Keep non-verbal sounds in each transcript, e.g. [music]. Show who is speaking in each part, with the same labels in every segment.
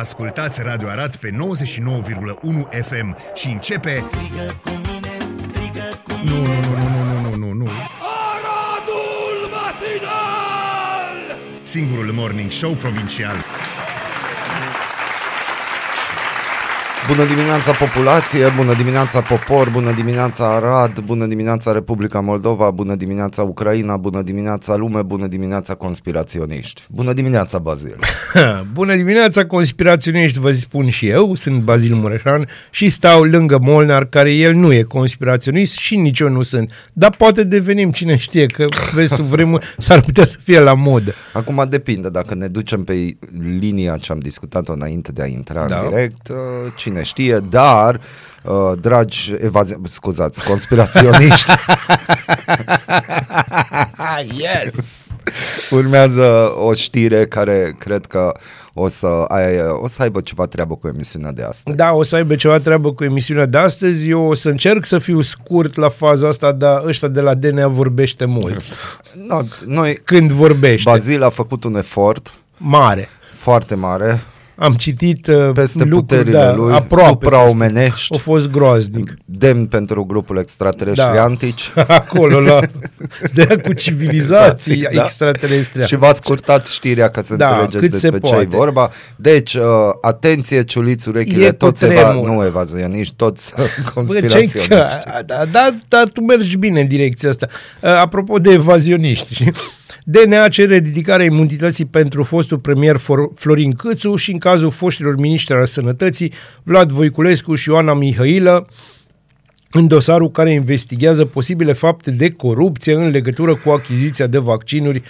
Speaker 1: Ascultați Radio Arat pe 99,1 FM și începe...
Speaker 2: Strigă cu mine, strigă cu
Speaker 1: Nu, nu, nu, nu, nu, nu, nu, nu.
Speaker 3: Aradul matinal!
Speaker 1: Singurul morning show provincial.
Speaker 4: Bună dimineața populație, bună dimineața popor, bună dimineața Arad, bună dimineața Republica Moldova, bună dimineața Ucraina, bună dimineața lume, bună dimineața conspiraționiști. Bună dimineața Bazil. [laughs]
Speaker 3: Bună dimineața, conspiraționiști, vă spun și eu, sunt Bazil Mureșan și stau lângă Molnar, care el nu e conspiraționist și nici eu nu sunt. Dar poate devenim, cine știe, că vezi tu vremuri [laughs] s-ar putea să fie la modă.
Speaker 4: Acum depinde, dacă ne ducem pe linia ce am discutat-o înainte de a intra
Speaker 3: Da.
Speaker 4: în direct, uh, cine știe, dar, uh, dragi evazi... scuzați, conspiraționiști, [laughs]
Speaker 3: yes!
Speaker 4: urmează o știre care cred că o să, ai, o să aibă ceva treabă cu emisiunea de astăzi.
Speaker 3: Da, o să aibă ceva treabă cu emisiunea de astăzi. Eu o să încerc să fiu scurt la faza asta, dar ăștia de la DNA vorbește mult.
Speaker 4: No, [laughs] noi,
Speaker 3: Când vorbește.
Speaker 4: Bazil a făcut un efort
Speaker 3: Mare.
Speaker 4: foarte mare
Speaker 3: Am citit uh,
Speaker 4: peste
Speaker 3: lucruri,
Speaker 4: puterile
Speaker 3: da,
Speaker 4: lui,
Speaker 3: aproape.
Speaker 4: supraomenești,
Speaker 3: A fost groaznic.
Speaker 4: demn pentru grupul extraterestri
Speaker 3: Da.
Speaker 4: antici. [laughs]
Speaker 3: Acolo, la, de aia cu civilizații
Speaker 4: Da.
Speaker 3: extraterestre.
Speaker 4: Și v-ați scurtat știrea ca să
Speaker 3: Da,
Speaker 4: înțelegeți
Speaker 3: cât se
Speaker 4: despre ce e
Speaker 3: poate.
Speaker 4: vorba. Deci, uh, atenție, ciuliți urechile,
Speaker 3: E
Speaker 4: toți eva-
Speaker 3: cutremur.
Speaker 4: nu evazioniști, toți
Speaker 3: Bă, ce
Speaker 4: conspiraționiști.
Speaker 3: că, da, da, da, tu mergi bine în direcția asta. Uh, Apropo de evazioniști, știi? DNA cere ridicarea imunității pentru fostul premier For- Florin Câțu și în cazul foștilor miniștri al sănătății Vlad Voiculescu și Ioana Mihailă în dosarul care investigează posibile fapte de corupție în legătură cu achiziția de vaccinuri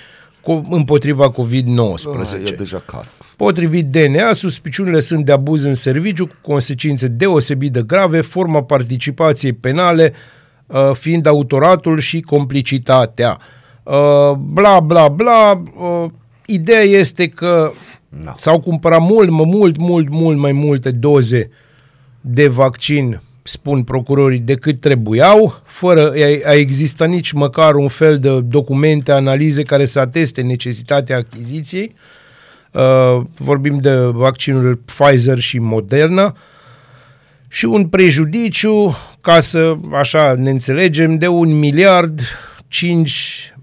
Speaker 3: co- împotriva COVID-19.
Speaker 4: Ah, E deja casă.
Speaker 3: Potrivit DNA, suspiciunile sunt de abuz în serviciu cu consecințe deosebit de grave, forma participației penale uh, fiind autoratul și complicitatea. Uh, Bla, bla, bla. uh, Ideea este că
Speaker 4: Da.
Speaker 3: s-au cumpărat mult, mă, mult, mult, mult mai multe doze de vaccin, spun procurorii, decât trebuiau, fără a- a exista nici măcar un fel de documente, analize care să ateste necesitatea achiziției. Uh, vorbim de vaccinuri Pfizer și Moderna și un prejudiciu, ca să așa ne înțelegem, de un miliard 5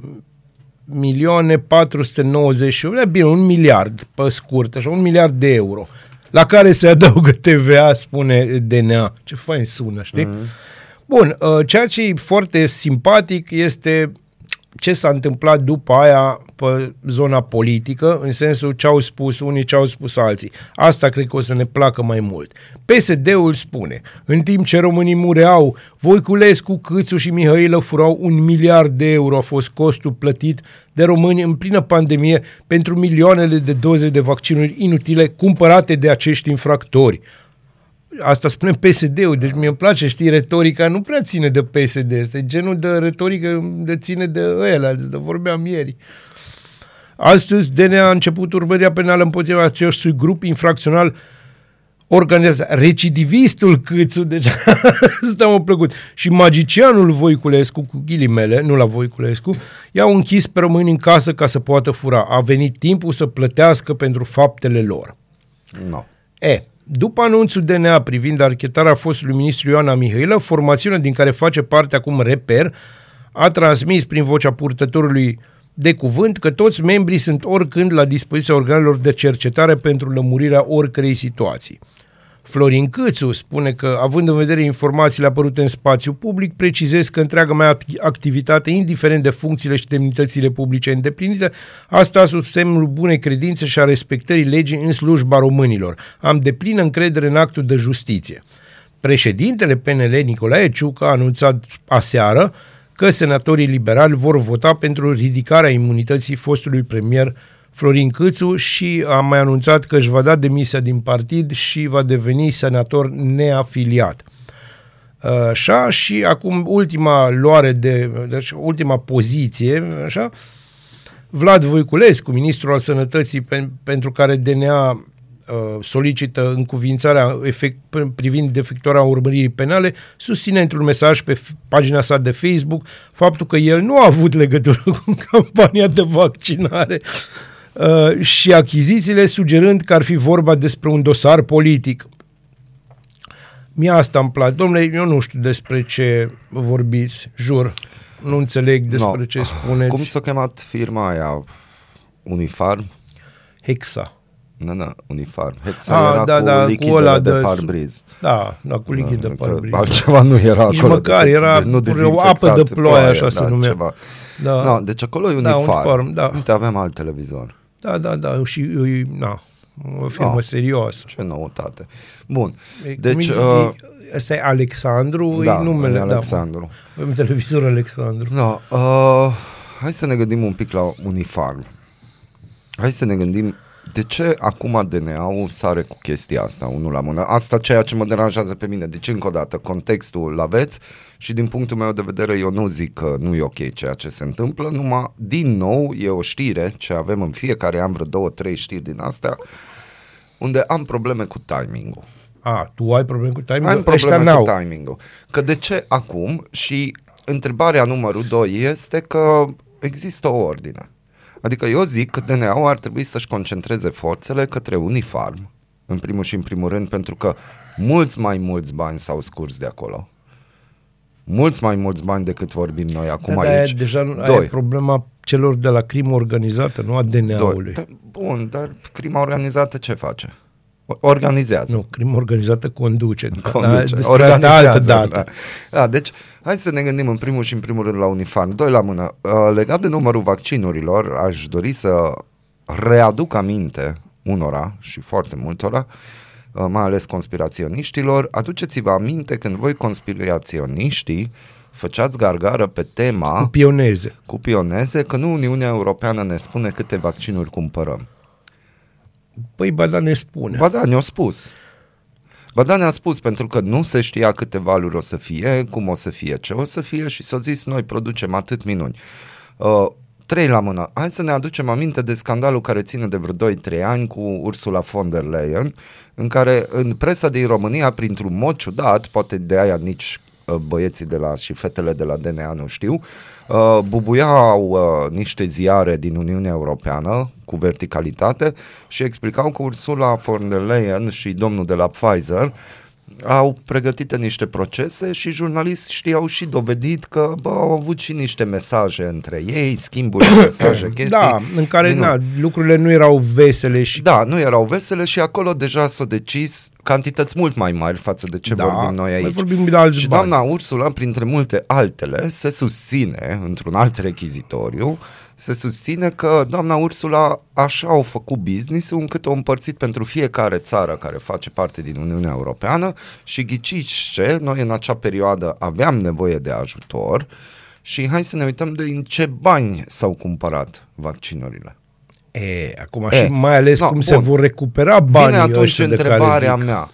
Speaker 3: milioane 490, bine, un miliard pe scurt, așa, un miliard de euro, la care se adaugă [laughs] TVA, spune DNA. Ce fain sună, știi? Mm-hmm. Bun, uh, ceea ce e foarte simpatic este ce s-a întâmplat după aia pe zona politică, în sensul ce au spus unii, ce au spus alții. Asta cred că o să ne placă mai mult. PSD-ul spune, în timp ce românii mureau, Voiculescu, Câțu și Mihailă furau un miliard de euro a fost costul plătit de români în plină pandemie pentru milioanele de doze de vaccinuri inutile cumpărate de acești infractori asta spune PSD-ul, deci mi-e place, știi, retorica nu prea ține de PSD, este genul de retorică de ține de ăla, de vorbeam ieri. Astăzi, DNA a început urmărirea penală împotriva acestui grup infracțional organizează recidivistul Câțu, deci [laughs] asta m-a plăcut, și magicianul Voiculescu, cu ghilimele, nu la Voiculescu, i-au închis pe români în casă ca să poată fura. A venit timpul să plătească pentru faptele lor.
Speaker 4: No.
Speaker 3: E, după anunțul DNA privind archetarea fostului ministru Ioana Mihailă, formațiunea din care face parte acum Reper a transmis prin vocea purtătorului de cuvânt că toți membrii sunt oricând la dispoziția organelor de cercetare pentru lămurirea oricărei situații. Florin Câțu spune că, având în vedere informațiile apărute în spațiu public, precizez că întreaga mea act- activitate, indiferent de funcțiile și demnitățile publice îndeplinite, asta sub semnul bunei credințe și a respectării legii în slujba românilor. Am deplină încredere în actul de justiție. Președintele PNL, Nicolae Ciucă, a anunțat aseară că senatorii liberali vor vota pentru ridicarea imunității fostului premier Florin Câțu și a mai anunțat că își va da demisia din partid și va deveni senator neafiliat. Așa, și acum ultima luare de, deci ultima poziție, așa, Vlad Voiculescu, ministrul al sănătății pe, pentru care DNA uh, solicită încuvințarea efect, privind efectuarea urmăririi penale, susține într-un mesaj pe f- pagina sa de Facebook faptul că el nu a avut legătură [laughs] cu campania de vaccinare. Uh, și achizițiile, sugerând că ar fi vorba despre un dosar politic. Mie asta îmi place. Domnule, eu nu știu despre ce vorbiți, jur. Nu înțeleg despre
Speaker 4: No.
Speaker 3: ce spuneți.
Speaker 4: Cum s-a chemat firma aia? Unifarm?
Speaker 3: Hexa.
Speaker 4: Nu, nu, Unifarm. Hexa
Speaker 3: Ah,
Speaker 4: era
Speaker 3: da,
Speaker 4: cu
Speaker 3: da, cu
Speaker 4: lichidele
Speaker 3: ăla
Speaker 4: de,
Speaker 3: de-
Speaker 4: parbriz.
Speaker 3: Da, da, cu lichid de
Speaker 4: Că
Speaker 3: parbriz.
Speaker 4: Altceva nu era
Speaker 3: Nici
Speaker 4: acolo.
Speaker 3: măcar,
Speaker 4: decât
Speaker 3: era
Speaker 4: de- nu
Speaker 3: o apă de
Speaker 4: dezinfectat,
Speaker 3: ploaie, așa se
Speaker 4: da,
Speaker 3: numea.
Speaker 4: Ceva.
Speaker 3: Da.
Speaker 4: No, deci acolo e
Speaker 3: Da,
Speaker 4: Unifarm.
Speaker 3: Unifarm, da.
Speaker 4: Uite, avem alt televizor.
Speaker 3: Da, da, da, și e, na, o firmă
Speaker 4: Da.
Speaker 3: serioasă.
Speaker 4: Ce noutate. Bun.
Speaker 3: E,
Speaker 4: Deci,
Speaker 3: cum îi
Speaker 4: uh,
Speaker 3: zice, Ăsta e Alexandru,
Speaker 4: da,
Speaker 3: e numele.
Speaker 4: Alexandru.
Speaker 3: Da, avem televizor Alexandru.
Speaker 4: No, uh, hai să ne gândim un pic la Unifarm. Hai să ne gândim de ce acum DNA-ul sare cu chestia asta, unul la mână. Asta ceea ce mă deranjează pe mine. Deci, încă o dată, contextul îl aveți și din punctul meu de vedere eu nu zic că nu e ok ceea ce se întâmplă, numai, din nou, e o știre ce avem în fiecare an vreo două, trei știri din astea, unde am probleme cu timingul.
Speaker 3: A, tu ai probleme cu timing?
Speaker 4: Am
Speaker 3: Ăștia
Speaker 4: probleme
Speaker 3: n-au.
Speaker 4: cu timingul. Că de ce acum? Și întrebarea numărul 2 este că există o ordine. Adică eu zic că DNA-ul ar trebui să-și concentreze forțele către Unifarm, în primul și în primul rând, pentru că mulți mai mulți bani s-au scurs de acolo. Mulți mai mulți bani decât vorbim noi acum
Speaker 3: Da,
Speaker 4: aici.
Speaker 3: dar deja nu- aia
Speaker 4: Doi.
Speaker 3: e problema celor de la crimă organizată, nu a
Speaker 4: Doi.
Speaker 3: DNA-ului.
Speaker 4: Da, bun, dar crima organizată ce face? O- Organizează.
Speaker 3: Nu, crimă organizată conduce. [laughs]
Speaker 4: Conduce.
Speaker 3: Da, despre asta altă dată.
Speaker 4: Da. da, deci hai să ne gândim în primul și în primul rând la Unifarm. Doi la mână. Uh, legat de numărul vaccinurilor, aș dori să readuc aminte unora și foarte multora, uh, mai ales conspiraționiștilor, aduceți-vă aminte când voi conspiraționiștii făceați gargară pe tema
Speaker 3: Cu pioneze.
Speaker 4: cu pioneze că nu Uniunea Europeană ne spune câte vaccinuri cumpărăm.
Speaker 3: Păi, ba da, ne spune.
Speaker 4: Ba da, ne-a spus. Ba da, ne-a spus pentru că nu se știa câte valuri o să fie, cum o să fie, ce o să fie și s-a zis noi producem atât minuni. Uh, trei la mână. Hai să ne aducem aminte de scandalul care ține de vreo 2-3 ani cu Ursula von der Leyen, în care în presa din România, printr-un mod ciudat, poate de aia nici uh, băieții de la și fetele de la DNA nu știu, uh, bubuiau uh, niște ziare din Uniunea Europeană cu verticalitate și explicau că Ursula von der Leyen și domnul de la Pfizer au pregătit niște procese și jurnaliștii au și dovedit că bă, au avut și niște mesaje între ei, schimburi de mesaje, chestii.
Speaker 3: Da, în care
Speaker 4: Minuni.
Speaker 3: na, lucrurile nu erau vesele și
Speaker 4: Da, nu erau vesele și acolo deja s-a decis cantități mult mai mari față de ce
Speaker 3: Da,
Speaker 4: vorbim noi
Speaker 3: mai
Speaker 4: aici.
Speaker 3: vorbim de alți
Speaker 4: și
Speaker 3: bani.
Speaker 4: doamna Ursula, printre multe altele, se susține, într-un alt rechizitoriu, se susține că doamna Ursula așa au făcut business încât o împărțit pentru fiecare țară care face parte din Uniunea Europeană și ghiciți ce, noi în acea perioadă aveam nevoie de ajutor și hai să ne uităm de în ce bani s-au cumpărat vaccinurile.
Speaker 3: E, acum
Speaker 4: E,
Speaker 3: și mai ales
Speaker 4: no,
Speaker 3: cum se
Speaker 4: bun.
Speaker 3: vor recupera banii
Speaker 4: Vine atunci
Speaker 3: ăștia de care
Speaker 4: întrebarea
Speaker 3: zic.
Speaker 4: mea.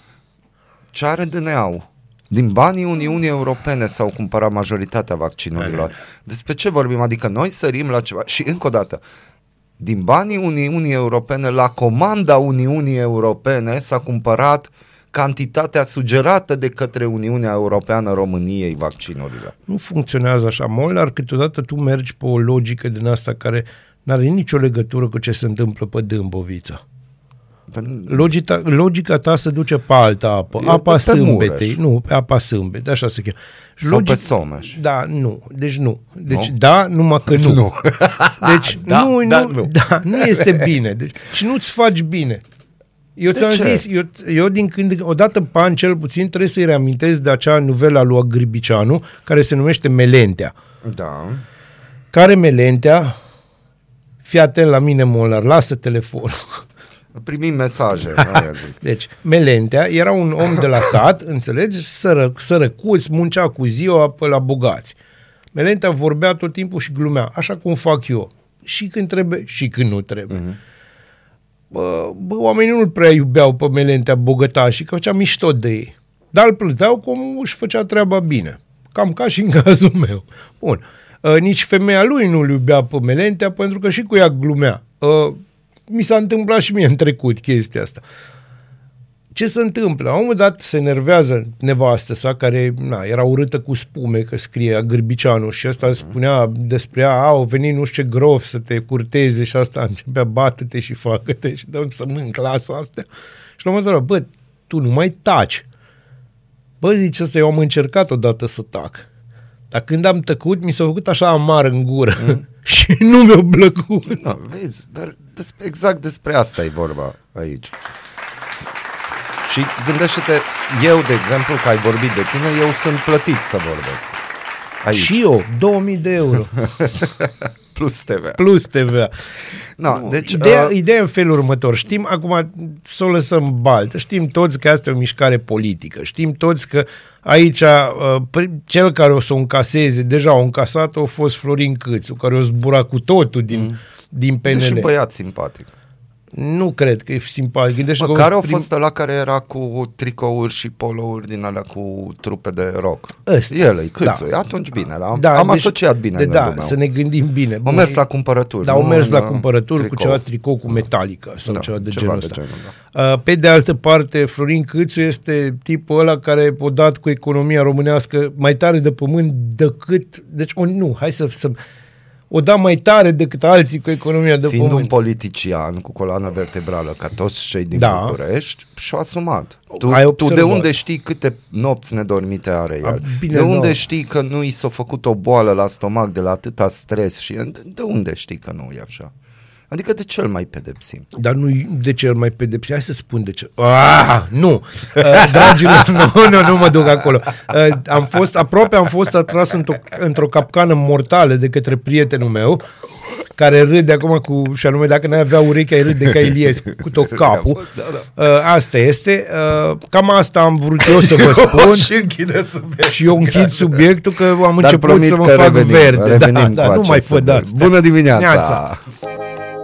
Speaker 4: Ce are DNA-ul? Din banii Uniunii Europene s-au cumpărat majoritatea vaccinurilor. Despre ce vorbim? Adică noi sărim la ceva. Și încă o dată, din banii Uniunii Europene, la comanda Uniunii Europene s-a cumpărat cantitatea sugerată de către Uniunea Europeană României vaccinurile.
Speaker 3: Nu funcționează așa, Molnar, câteodată tu mergi pe o logică din asta care nu are nicio legătură cu ce se întâmplă pe Dâmbovița. Logica, logica ta se duce pe alta apă,
Speaker 4: E
Speaker 3: apa
Speaker 4: pe
Speaker 3: sâmbetei,
Speaker 4: Mureș.
Speaker 3: nu, pe apa sâmbetei, așa se cheamă. Și
Speaker 4: Sau pe Someș.
Speaker 3: Da, nu, deci nu. Deci
Speaker 4: Nu?
Speaker 3: da, numai că nu.
Speaker 4: Nu. [laughs]
Speaker 3: Deci [laughs]
Speaker 4: Da,
Speaker 3: nu,
Speaker 4: da,
Speaker 3: nu,
Speaker 4: nu.
Speaker 3: da, nu este bine. Deci, și nu-ți faci bine. Eu
Speaker 4: De
Speaker 3: ți-am
Speaker 4: ce?
Speaker 3: zis, eu, eu din când, odată pe an cel puțin, trebuie să-i reamintesc de acea novela lui Agribicianu, care se numește Melentea.
Speaker 4: Da.
Speaker 3: Care Melentea, fii atent la mine, Molar, lasă telefonul.
Speaker 4: Primim mesaje. aia [laughs] zic.
Speaker 3: Deci, Melentea era un om de la sat, [laughs] înțelegi, sără, sărăcuț, muncea cu ziua pe la bogați. Melentea vorbea tot timpul și glumea, așa cum fac eu. Și când trebuie, și când nu trebuie.
Speaker 4: Mhm.
Speaker 3: Uh-huh. Bă, bă, oamenii nu-l prea iubeau pe Melentea bogătașii, că făcea mișto de ei. Dar îl plăteau cum își făcea treaba bine. Cam ca și în [laughs] cazul meu. Bun. Uh, nici femeia lui nu-l iubea pe Melentea pentru că și cu ea glumea. Uh, mi s-a întâmplat și mie în trecut chestia asta. ce se întâmplă? La un moment dat se nervează nevastă sa, care na, era urâtă cu spume, că scrie Gârbiceanu și ăsta spunea despre ea, a, au venit nu știu ce grof să te curteze și asta începea, bată-te și facă-te și dă să mânc clasa astea. Și la un moment dat, bă, tu nu mai taci. Bă, zice ăsta, eu am încercat odată să tac. Dar când am tăcut, mi s-a făcut așa amar în gură mm. [laughs] și nu mi-a plăcut.
Speaker 4: Da, vezi, dar despre, exact despre asta e vorba aici. Și gândește-te, eu, de exemplu, că ai vorbit de tine, eu sunt plătit să vorbesc. Aici.
Speaker 3: Și eu, 2000 de euro. [laughs]
Speaker 4: Plus TVA.
Speaker 3: Plus TVA.
Speaker 4: No,
Speaker 3: Nu,
Speaker 4: deci,
Speaker 3: ideea,
Speaker 4: uh,
Speaker 3: ideea în felul următor. Știm, acum să o lăsăm baltă, știm toți că asta e o mișcare politică. Știm toți că aici uh, pr- cel care o să o încaseze, deja o încasat, a fost Florin Câțu, care o zbura cu totul din, mm. din PNL.
Speaker 4: Deși băiat simpatic.
Speaker 3: Nu cred că e simpatic. Gândește
Speaker 4: Mă,
Speaker 3: că
Speaker 4: care a
Speaker 3: prim-
Speaker 4: fost ăla care era cu tricouri și polouri din alea cu trupe de rock?
Speaker 3: Ăsta.
Speaker 4: El e câțu.
Speaker 3: Da.
Speaker 4: Atunci bine, am, da, am asociat bine
Speaker 3: de,
Speaker 4: în
Speaker 3: da,
Speaker 4: rândul meu.
Speaker 3: să ne gândim bine.
Speaker 4: Am mers la cumpărături.
Speaker 3: Da,
Speaker 4: nu
Speaker 3: au mers
Speaker 4: în,
Speaker 3: la
Speaker 4: uh,
Speaker 3: cumpărături cu
Speaker 4: tricou.
Speaker 3: ceva tricou cu Metallica sau
Speaker 4: Da,
Speaker 3: ceva de
Speaker 4: ceva
Speaker 3: genul
Speaker 4: de
Speaker 3: ăsta.
Speaker 4: genul,
Speaker 3: Uh, Pe de altă parte, Florin Câțu este tipul ăla care a dat cu economia românească mai tare de pământ decât... Deci, o, nu, hai să, să... O da mai tare decât alții cu economia de
Speaker 4: Fiind un
Speaker 3: pământ.
Speaker 4: politician cu coloană vertebrală, ca toți cei din
Speaker 3: Da.
Speaker 4: București, și-a asumat. Tu,
Speaker 3: Ai
Speaker 4: tu
Speaker 3: observat.
Speaker 4: de unde știi câte nopți nedormite are
Speaker 3: A,
Speaker 4: el?
Speaker 3: bine,
Speaker 4: de unde
Speaker 3: nu.
Speaker 4: știi că nu i s-a făcut o boală la stomac de la atâta stres? și De unde știi că nu e așa? Adică de ce îl mai pedepsim?
Speaker 3: Dar nu de ce îl mai pedepsi? Hai să spun de ce. Ah, nu! Uh, dragilor, [laughs] nu, nu, nu mă duc acolo. Uh, am fost, aproape am fost atras într-o, într-o capcană mortală de către prietenul meu, care râde acum cu, și anume dacă n-ai avea urechi, ai râde ca Iliescu, cu tot [laughs] capul. Uh, asta este. Uh, cam asta am vrut eu să vă [laughs] spun.
Speaker 4: și închide subiectul.
Speaker 3: și eu închid subiectul că am
Speaker 4: Dar
Speaker 3: început
Speaker 4: promit
Speaker 3: să mă
Speaker 4: că
Speaker 3: fac
Speaker 4: revenim,
Speaker 3: verde.
Speaker 4: revenim
Speaker 3: da,
Speaker 4: cu
Speaker 3: da, nu mai
Speaker 4: acest
Speaker 3: fă de
Speaker 4: subiect.
Speaker 3: asta.
Speaker 4: Bună dimineața!
Speaker 3: Neața.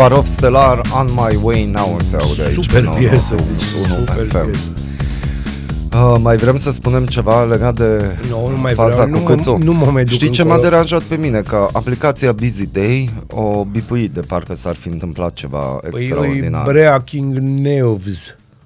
Speaker 4: Barov Stelar, On My Way Now se aude aici.
Speaker 3: Super
Speaker 4: pe
Speaker 3: piesă,
Speaker 4: 99.1
Speaker 3: deci, super
Speaker 4: FM.
Speaker 3: piesă.
Speaker 4: Uh, mai vrem să spunem ceva legat de
Speaker 3: Nu, nu mai
Speaker 4: faza
Speaker 3: vreau,
Speaker 4: cu
Speaker 3: nu mă-
Speaker 4: câțu?
Speaker 3: nu mă mai duc
Speaker 4: Știi ce
Speaker 3: încolo.
Speaker 4: m-a deranjat pe mine? Că aplicația Busy Day o bipuit de parcă s-ar fi întâmplat ceva
Speaker 3: Păi e
Speaker 4: extraordinar.
Speaker 3: Breaking News.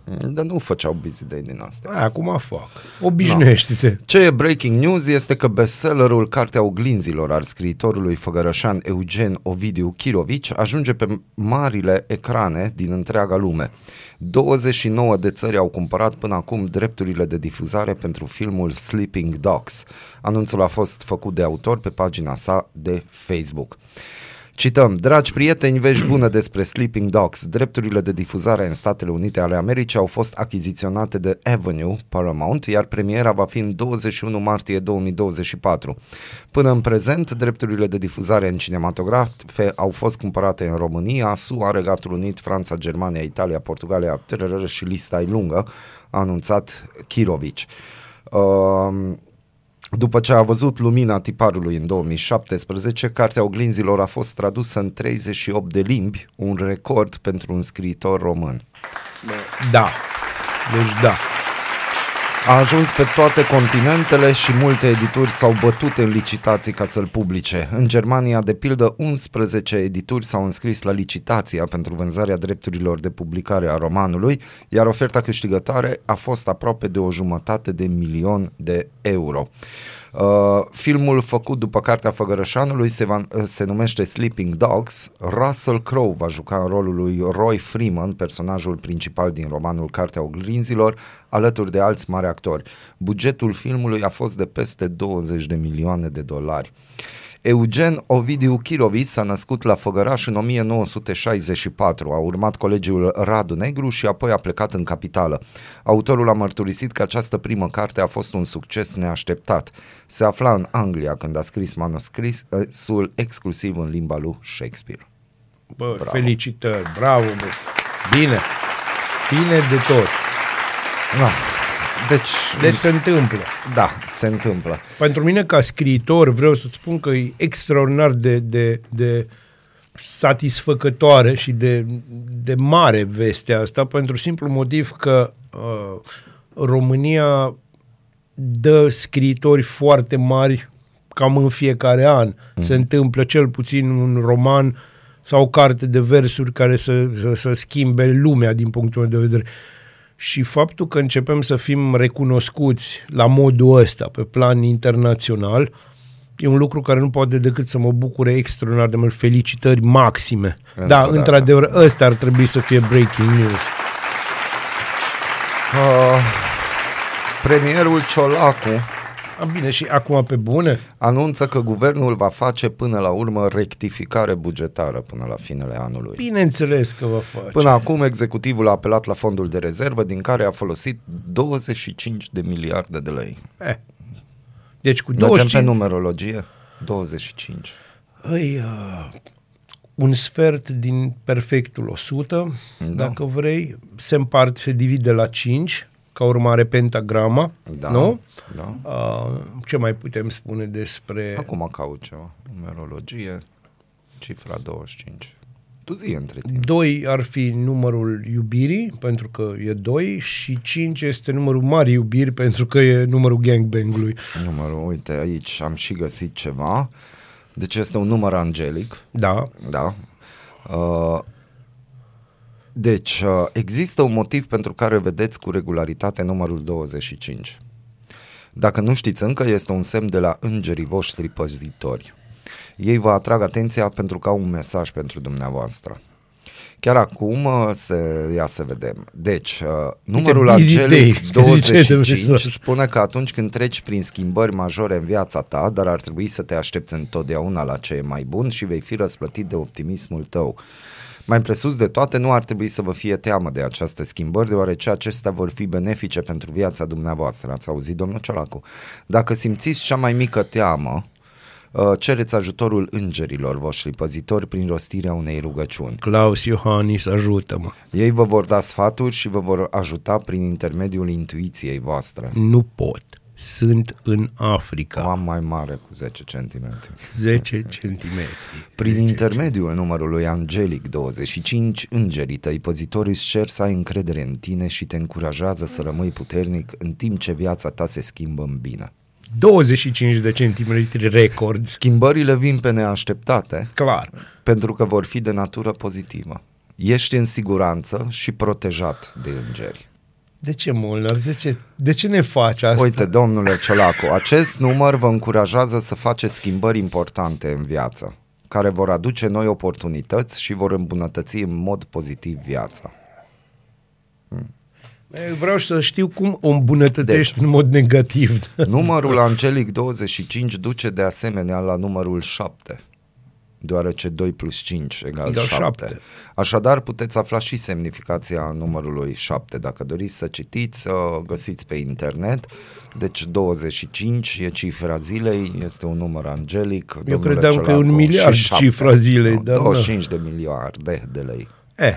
Speaker 4: Dar nu făceau Busy Day din astea.
Speaker 3: A, acum fac. Obișnuiește-te.
Speaker 4: Ce e breaking news este că bestsellerul Cartea Oglinzilor al scriitorului făgărășan Eugen Ovidiu Chirovici ajunge pe marile ecrane din întreaga lume. 29 de țări au cumpărat până acum drepturile de difuzare pentru filmul Sleeping Dogs. Anunțul a fost făcut de autor pe pagina sa de Facebook. Cităm, dragi prieteni, vești bună despre Sleeping Dogs. Drepturile de difuzare în Statele Unite ale Americii au fost achiziționate de Avenue Paramount, iar premiera va fi în 21 martie 2024. Până în prezent, drepturile de difuzare în cinematografe au fost cumpărate în România, SUA, Regatul Unit, Franța, Germania, Italia, Portugalia, trrr, și lista e lungă, a anunțat Chirovici. Um, după ce a văzut lumina tiparului în 2017, Cartea Oglinzilor a fost tradusă în 38 de limbi, un record pentru un scriitor român.
Speaker 3: Da. Deci da.
Speaker 4: A ajuns pe toate continentele și multe edituri s-au bătut în licitații ca să-l publice. În Germania, de pildă, 11 edituri s-au înscris la licitația pentru vânzarea drepturilor de publicare a romanului, iar oferta câștigătoare a fost aproape de o jumătate de milion de euro. Uh, filmul făcut după cartea Făgărășanului se, va, uh, se numește Sleeping Dogs. Russell Crowe va juca în rolul lui Roy Freeman, personajul principal din romanul Cartea Oglinzilor, alături de alți mari actori. Bugetul filmului a fost de peste 20 de milioane de dolari. Eugen Ovidiu Chirovis s-a născut la Făgăraș în 1964, a urmat colegiul Radu Negru și apoi a plecat în capitală. Autorul a mărturisit că această primă carte a fost un succes neașteptat. Se afla în Anglia când a scris manuscrisul exclusiv în limba lui Shakespeare.
Speaker 3: Bă,
Speaker 4: Bravo.
Speaker 3: bravo. felicitări, bravo, bă. Bine. Bine de tot.
Speaker 4: Da. Deci,
Speaker 3: Deci se întâmplă.
Speaker 4: da, se se întâmplă.
Speaker 3: Pentru mine, ca scriitor, vreau să spun că e extraordinar de, de, de satisfăcătoare și de, de mare vestea asta, pentru simplu motiv că uh, România dă scriitori foarte mari cam în fiecare an. Mm. Se întâmplă cel puțin un roman sau o carte de versuri care să, să, să schimbe lumea din punctul meu de vedere. Și faptul că începem să fim recunoscuți la modul ăsta, pe plan internațional, e un lucru care nu poate decât să mă bucure extraordinar de mult. Felicitări maxime.
Speaker 4: Încă
Speaker 3: da,
Speaker 4: o dată.
Speaker 3: într-adevăr, ăsta ar trebui să fie breaking news.
Speaker 4: Uh, premierul Ciolacu
Speaker 3: A, bine, și acum pe bune?
Speaker 4: anunță că guvernul va face până la urmă rectificare bugetară până la finele anului.
Speaker 3: Bineînțeles că va face.
Speaker 4: Până acum, executivul a apelat la fondul de rezervă, din care a folosit 25 de miliarde de lei.
Speaker 3: Eh. Deci cu
Speaker 4: Mergem
Speaker 3: 25...
Speaker 4: pe numerologie? 25.
Speaker 3: Îi, uh, un sfert din perfectul 100,
Speaker 4: Da.
Speaker 3: da. dacă vrei, se împarte, se divide la 5, ca urmare pentagrama,
Speaker 4: Da.
Speaker 3: nu?
Speaker 4: Da.
Speaker 3: Uh, ce mai putem spune despre...
Speaker 4: Acum caut ceva. Numerologie, cifra 25. Tu zi între timp.
Speaker 3: 2 ar fi numărul iubirii, pentru că e 2, și 5 este numărul mari iubiri, pentru că e numărul gangbang-ului.
Speaker 4: Numărul, uite, aici am și găsit ceva. Deci este un număr angelic,
Speaker 3: Da,
Speaker 4: da. Uh, deci, uh, există un motiv pentru care vedeți cu regularitate numărul 25. Dacă nu știți încă, este un semn de la îngerii voștri păzitori. Ei vă atrag atenția pentru că au un mesaj pentru dumneavoastră. Chiar acum uh, se, ia să vedem. Deci, uh, numărul
Speaker 3: busy day,
Speaker 4: angelic
Speaker 3: că zice de
Speaker 4: 25
Speaker 3: mesaj.
Speaker 4: spune că atunci când treci prin schimbări majore în viața ta, dar ar trebui să te aștepți întotdeauna la ce e mai bun și vei fi răsplătit de optimismul tău. Mai presus de toate, nu ar trebui să vă fie teamă de aceste schimbări, deoarece acestea vor fi benefice pentru viața dumneavoastră. Ați auzit, domnul Ciolacu? Dacă simțiți cea mai mică teamă, uh, cereți ajutorul îngerilor voștri păzitori prin rostirea unei rugăciuni.
Speaker 3: Claus Iohannis, ajută-mă.
Speaker 4: Ei vă vor da sfaturi și vă vor ajuta prin intermediul intuiției voastre.
Speaker 3: Nu pot. Sunt în
Speaker 4: O
Speaker 3: Africa.
Speaker 4: am mai mare cu 10 cm.
Speaker 3: 10 centimetri. [laughs]
Speaker 4: Prin intermediul numărului angelic 25, îngerii tăi păzitori îți cer să ai încredere în tine și te încurajează să rămâi puternic în timp ce viața ta se schimbă în bine.
Speaker 3: 25 de centimetri record.
Speaker 4: Schimbările vin pe neașteptate
Speaker 3: Clar.
Speaker 4: pentru că vor fi de natură pozitivă. Ești în siguranță și protejat de îngeri.
Speaker 3: De ce, Molnar? De ce, de ce ne faci asta?
Speaker 4: Uite, domnule Ciolacu, acest număr vă încurajează să faceți schimbări importante în viață, care vor aduce noi oportunități și vor îmbunătăți în mod pozitiv viața.
Speaker 3: Vreau să știu cum o îmbunătățești
Speaker 4: Deci.
Speaker 3: în mod negativ.
Speaker 4: Numărul angelic 25 duce de asemenea la numărul 7, deoarece 2 plus 5 egal,
Speaker 3: Egal
Speaker 4: 7.
Speaker 3: șapte.
Speaker 4: Așadar, puteți afla și semnificația numărului 7. Dacă doriți să citiți, uh, găsiți pe internet. Deci 25 e cifra zilei, este un număr angelic.
Speaker 3: Eu
Speaker 4: domnule
Speaker 3: credeam că e un
Speaker 4: Ciolacu,
Speaker 3: miliard
Speaker 4: și șapte.
Speaker 3: cifra zilei,
Speaker 4: Nu,
Speaker 3: dar nu.
Speaker 4: 25 de miliarde de lei.
Speaker 3: Eh,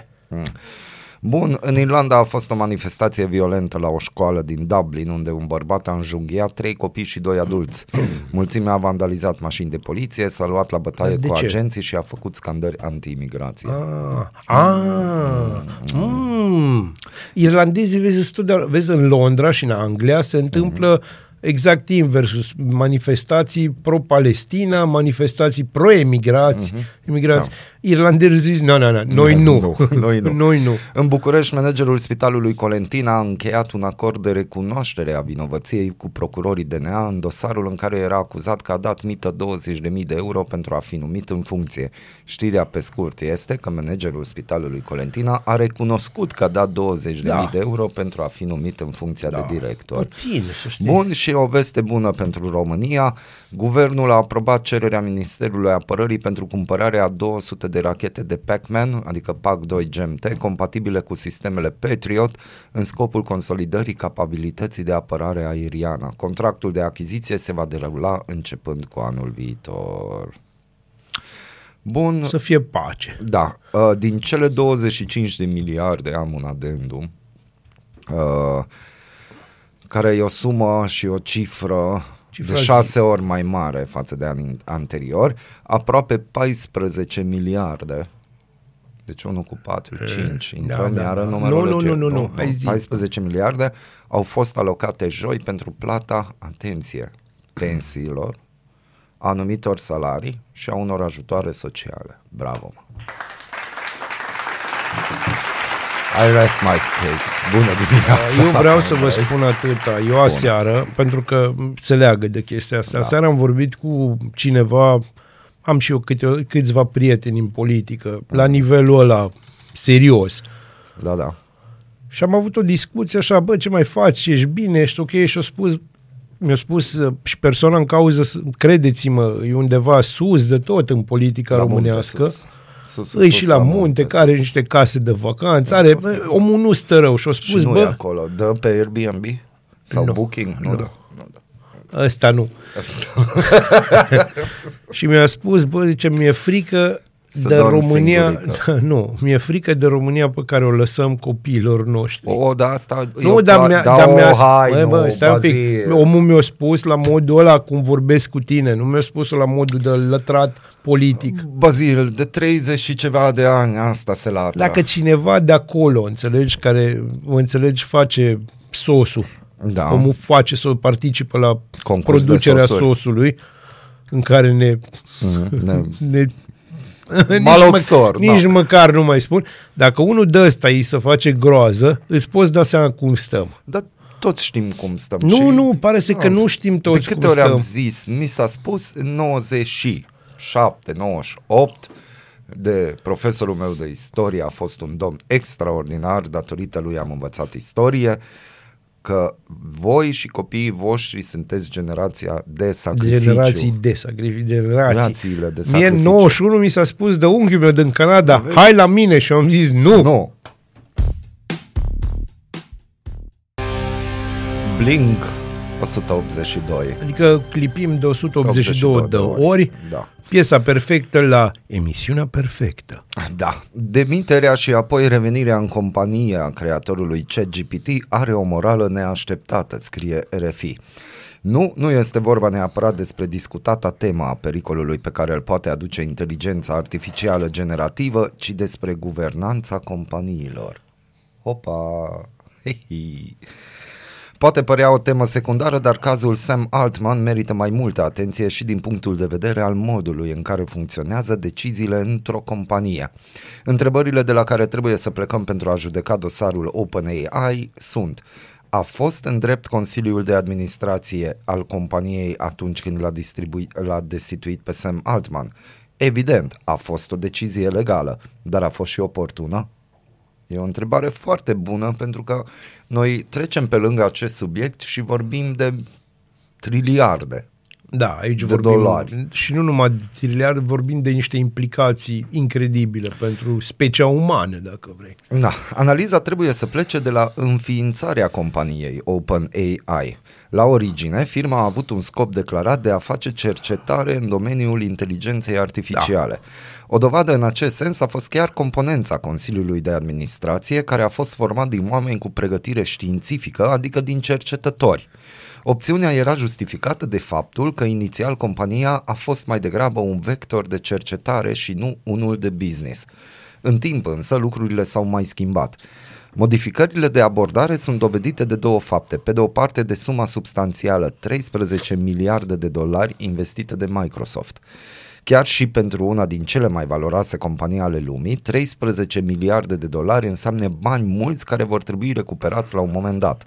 Speaker 4: Bun, în Irlanda a fost o manifestație violentă la o școală din Dublin, unde un bărbat a înjunghiat trei copii și doi adulți. [clears throat] Mulțimea a vandalizat mașini de poliție, s-a luat la bătaie
Speaker 3: De
Speaker 4: cu
Speaker 3: ce?
Speaker 4: agenții și a făcut scandări anti-imigrație.
Speaker 3: ah, ah, mm. Irlandezii, vezi, studia, vezi, în Londra și în Anglia se întâmplă exact inversul. Manifestații pro-Palestina, manifestații pro-emigrați, emigrați. Irlandezii zic, nu, nu, nu, noi nu.
Speaker 4: Nu, noi nu.
Speaker 3: noi nu.
Speaker 4: În București, managerul Spitalului Colentina a încheiat un acord de recunoaștere a vinovăției cu procurorii DNA în dosarul în care era acuzat că a dat mită 20.000 de euro pentru a fi numit în funcție. Știrea pe scurt este că managerul Spitalului Colentina a recunoscut că a dat 20.000
Speaker 3: Da.
Speaker 4: de euro pentru a fi numit în funcția de director.
Speaker 3: Puțin, să știi.
Speaker 4: Bun, și o veste bună pentru România. Guvernul a aprobat cererea Ministerului Apărării pentru cumpărarea a 200 de rachete de Pac-Man, adică PAC-2 GMT, compatibile cu sistemele Patriot, în scopul consolidării capabilității de apărare aeriană. Contractul de achiziție se va derula începând cu anul viitor. Bun,
Speaker 3: Să fie pace.
Speaker 4: da, uh, din cele 25 de miliarde am un adendum, uh, care e o sumă și o cifră
Speaker 3: Și
Speaker 4: de
Speaker 3: frații-
Speaker 4: șase ori mai mare față de anii anterior, aproape 14 miliarde. Deci 1 cu 4, 5, intrăm
Speaker 3: da,
Speaker 4: iară
Speaker 3: da.
Speaker 4: în
Speaker 3: Nu,
Speaker 4: numerologie.
Speaker 3: nu, nu, nu, nu, hai zi.
Speaker 4: 14 miliarde au fost alocate joi pentru plata, atenție, pensiilor, anumitor salarii și a unor ajutoare sociale. Bravo, mă! I rest my case. Bună dimineața!
Speaker 3: Eu vreau să vă spun atâta. Eu aseară, pentru că se leagă de chestia asta, da. aseară am vorbit cu cineva, am și eu câte, câțiva prieteni în politică, la nivelul ăla serios.
Speaker 4: Da, da.
Speaker 3: Și am avut o discuție așa, bă, ce mai faci, ești bine, ești ok? Și a spus, mi-a spus uh, și persoana în cauză, s- credeți-mă, e undeva sus de tot în politica
Speaker 4: La munte,
Speaker 3: românească.
Speaker 4: sus. Sus, sus,
Speaker 3: Îi
Speaker 4: sus,
Speaker 3: și la munte,
Speaker 4: sus.
Speaker 3: care are niște case de vacanță, are, bă, omul nu stă rău și a
Speaker 4: Și
Speaker 3: spus,
Speaker 4: nu e
Speaker 3: bă,
Speaker 4: acolo. Dă pe Airbnb? Sau
Speaker 3: Nu.
Speaker 4: Booking? Nu,
Speaker 3: Nu.
Speaker 4: dă. Nu dă.
Speaker 3: ăsta nu. [laughs] și mi-a spus, bă, zice, mi-e frică
Speaker 4: Să
Speaker 3: de
Speaker 4: dorm
Speaker 3: România,
Speaker 4: singurică. [laughs]
Speaker 3: nu, mi-e frică de România pe care o lăsăm copiilor noștri.
Speaker 4: O, da, asta...
Speaker 3: nu,
Speaker 4: eu
Speaker 3: dar
Speaker 4: pla-
Speaker 3: mi-a,
Speaker 4: da,
Speaker 3: dar
Speaker 4: o,
Speaker 3: mi-a
Speaker 4: hai,
Speaker 3: bă,
Speaker 4: nu,
Speaker 3: bă, stai un pic.
Speaker 4: Bazil.
Speaker 3: Omul mi-a spus la modul ăla cum vorbesc cu tine, nu mi-a spus la modul de lătrat politic.
Speaker 4: Bazil, de 30 și ceva de ani asta se lată.
Speaker 3: Dacă cineva de acolo, înțelegi, care, înțelegi, face sosul,
Speaker 4: da.
Speaker 3: omul face să participă la
Speaker 4: Concurs de
Speaker 3: producerea
Speaker 4: sosuri.
Speaker 3: sosului, în care ne
Speaker 4: Mm, ne- [laughs]
Speaker 3: ne... [laughs] nici,
Speaker 4: Maloxor,
Speaker 3: mă, nici
Speaker 4: da.
Speaker 3: măcar nu mai spun. Dacă unul de ăsta îi să face groază, îți poți da seama cum stăm.
Speaker 4: Dar toți știm cum stăm.
Speaker 3: Nu,
Speaker 4: și-
Speaker 3: nu, pare să că nu știm toți
Speaker 4: De câte
Speaker 3: cum
Speaker 4: ori
Speaker 3: stăm.
Speaker 4: am zis, mi s-a spus în 97, 98, de profesorul meu de istorie, a fost un domn extraordinar, datorită lui am învățat istorie, că voi și copiii voștri sunteți generația de sacrificiu.
Speaker 3: Generații de sacrificii, generații.
Speaker 4: Generațiile de
Speaker 3: Mie în
Speaker 4: sacrificiu.
Speaker 3: 91 mi s-a spus de unchiul meu din Canada, hai la mine și eu am zis nu.
Speaker 4: Nu. Blink 182.
Speaker 3: Adică clipim de 182 de ori
Speaker 4: Da.
Speaker 3: piesa perfectă la emisiunea perfectă.
Speaker 4: Da. Demiterea și apoi revenirea în companie a creatorului ChatGPT are o morală neașteptată, scrie RFI. Nu, nu este vorba neapărat despre discutata tema a pericolului pe care îl poate aduce inteligența artificială generativă, ci despre guvernanța companiilor. Hopa! Hei. Poate părea o temă secundară, dar cazul Sam Altman merită mai multă atenție și din punctul de vedere al modului în care funcționează deciziile într-o companie. Întrebările de la care trebuie să plecăm pentru a judeca dosarul OpenAI sunt a fost în drept Consiliul de Administrație al companiei atunci când l-a, distribui- l-a destituit pe Sam Altman? Evident, a fost o decizie legală, dar a fost și oportună? E o întrebare foarte bună pentru că noi trecem pe lângă acest subiect și vorbim de triliarde.
Speaker 3: Da, aici
Speaker 4: De
Speaker 3: vorbim
Speaker 4: dolari.
Speaker 3: și nu numai de triliarde, vorbim de niște implicații incredibile pentru specia umană, dacă vrei.
Speaker 4: Da, analiza trebuie să plece de la înființarea companiei OpenAI. La origine, firma a avut un scop declarat de a face cercetare în domeniul inteligenței artificiale. Da. O dovadă în acest sens a fost chiar componența Consiliului de Administrație, care a fost format din oameni cu pregătire științifică, adică din cercetători. Opțiunea era justificată de faptul că inițial compania a fost mai degrabă un vector de cercetare și nu unul de business. În timp însă lucrurile s-au mai schimbat. Modificările de abordare sunt dovedite de două fapte. Pe de o parte de suma substanțială 13 miliarde de dolari investite de Microsoft. Chiar și pentru una din cele mai valoroase companii ale lumii, 13 miliarde de dolari înseamnă bani mulți care vor trebui recuperați la un moment dat.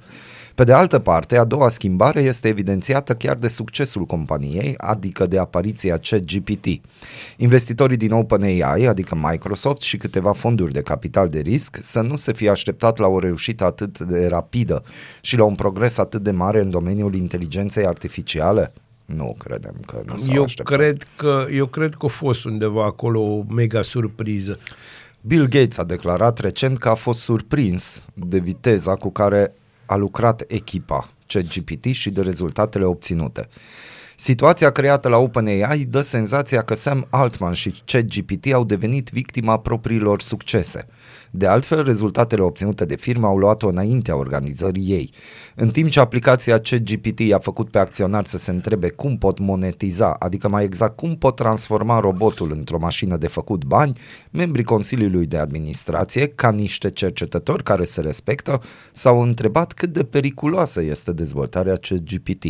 Speaker 4: Pe de altă parte, a doua schimbare este evidențiată chiar de succesul companiei, adică de apariția ChatGPT. Investitorii din OpenAI, adică Microsoft și câteva fonduri de capital de risc, să nu se fie așteptat la o reușită atât de rapidă și la un progres atât de mare în domeniul inteligenței artificiale? Nu credem că nu s-au
Speaker 3: Eu
Speaker 4: așteptat.
Speaker 3: cred, că, eu cred că a fost undeva acolo o mega surpriză.
Speaker 4: Bill Gates a declarat recent că a fost surprins de viteza cu care a lucrat echipa ChatGPT și de rezultatele obținute. Situația creată la OpenAI dă senzația că Sam Altman și ChatGPT au devenit victima propriilor succese. De altfel, rezultatele obținute de firmă au luat-o înaintea organizării ei. În timp ce aplicația ChatGPT i-a făcut pe acționari să se întrebe cum pot monetiza, adică mai exact cum pot transforma robotul într-o mașină de făcut bani, membrii Consiliului de Administrație, ca niște cercetători care se respectă, s-au întrebat cât de periculoasă este dezvoltarea ChatGPT.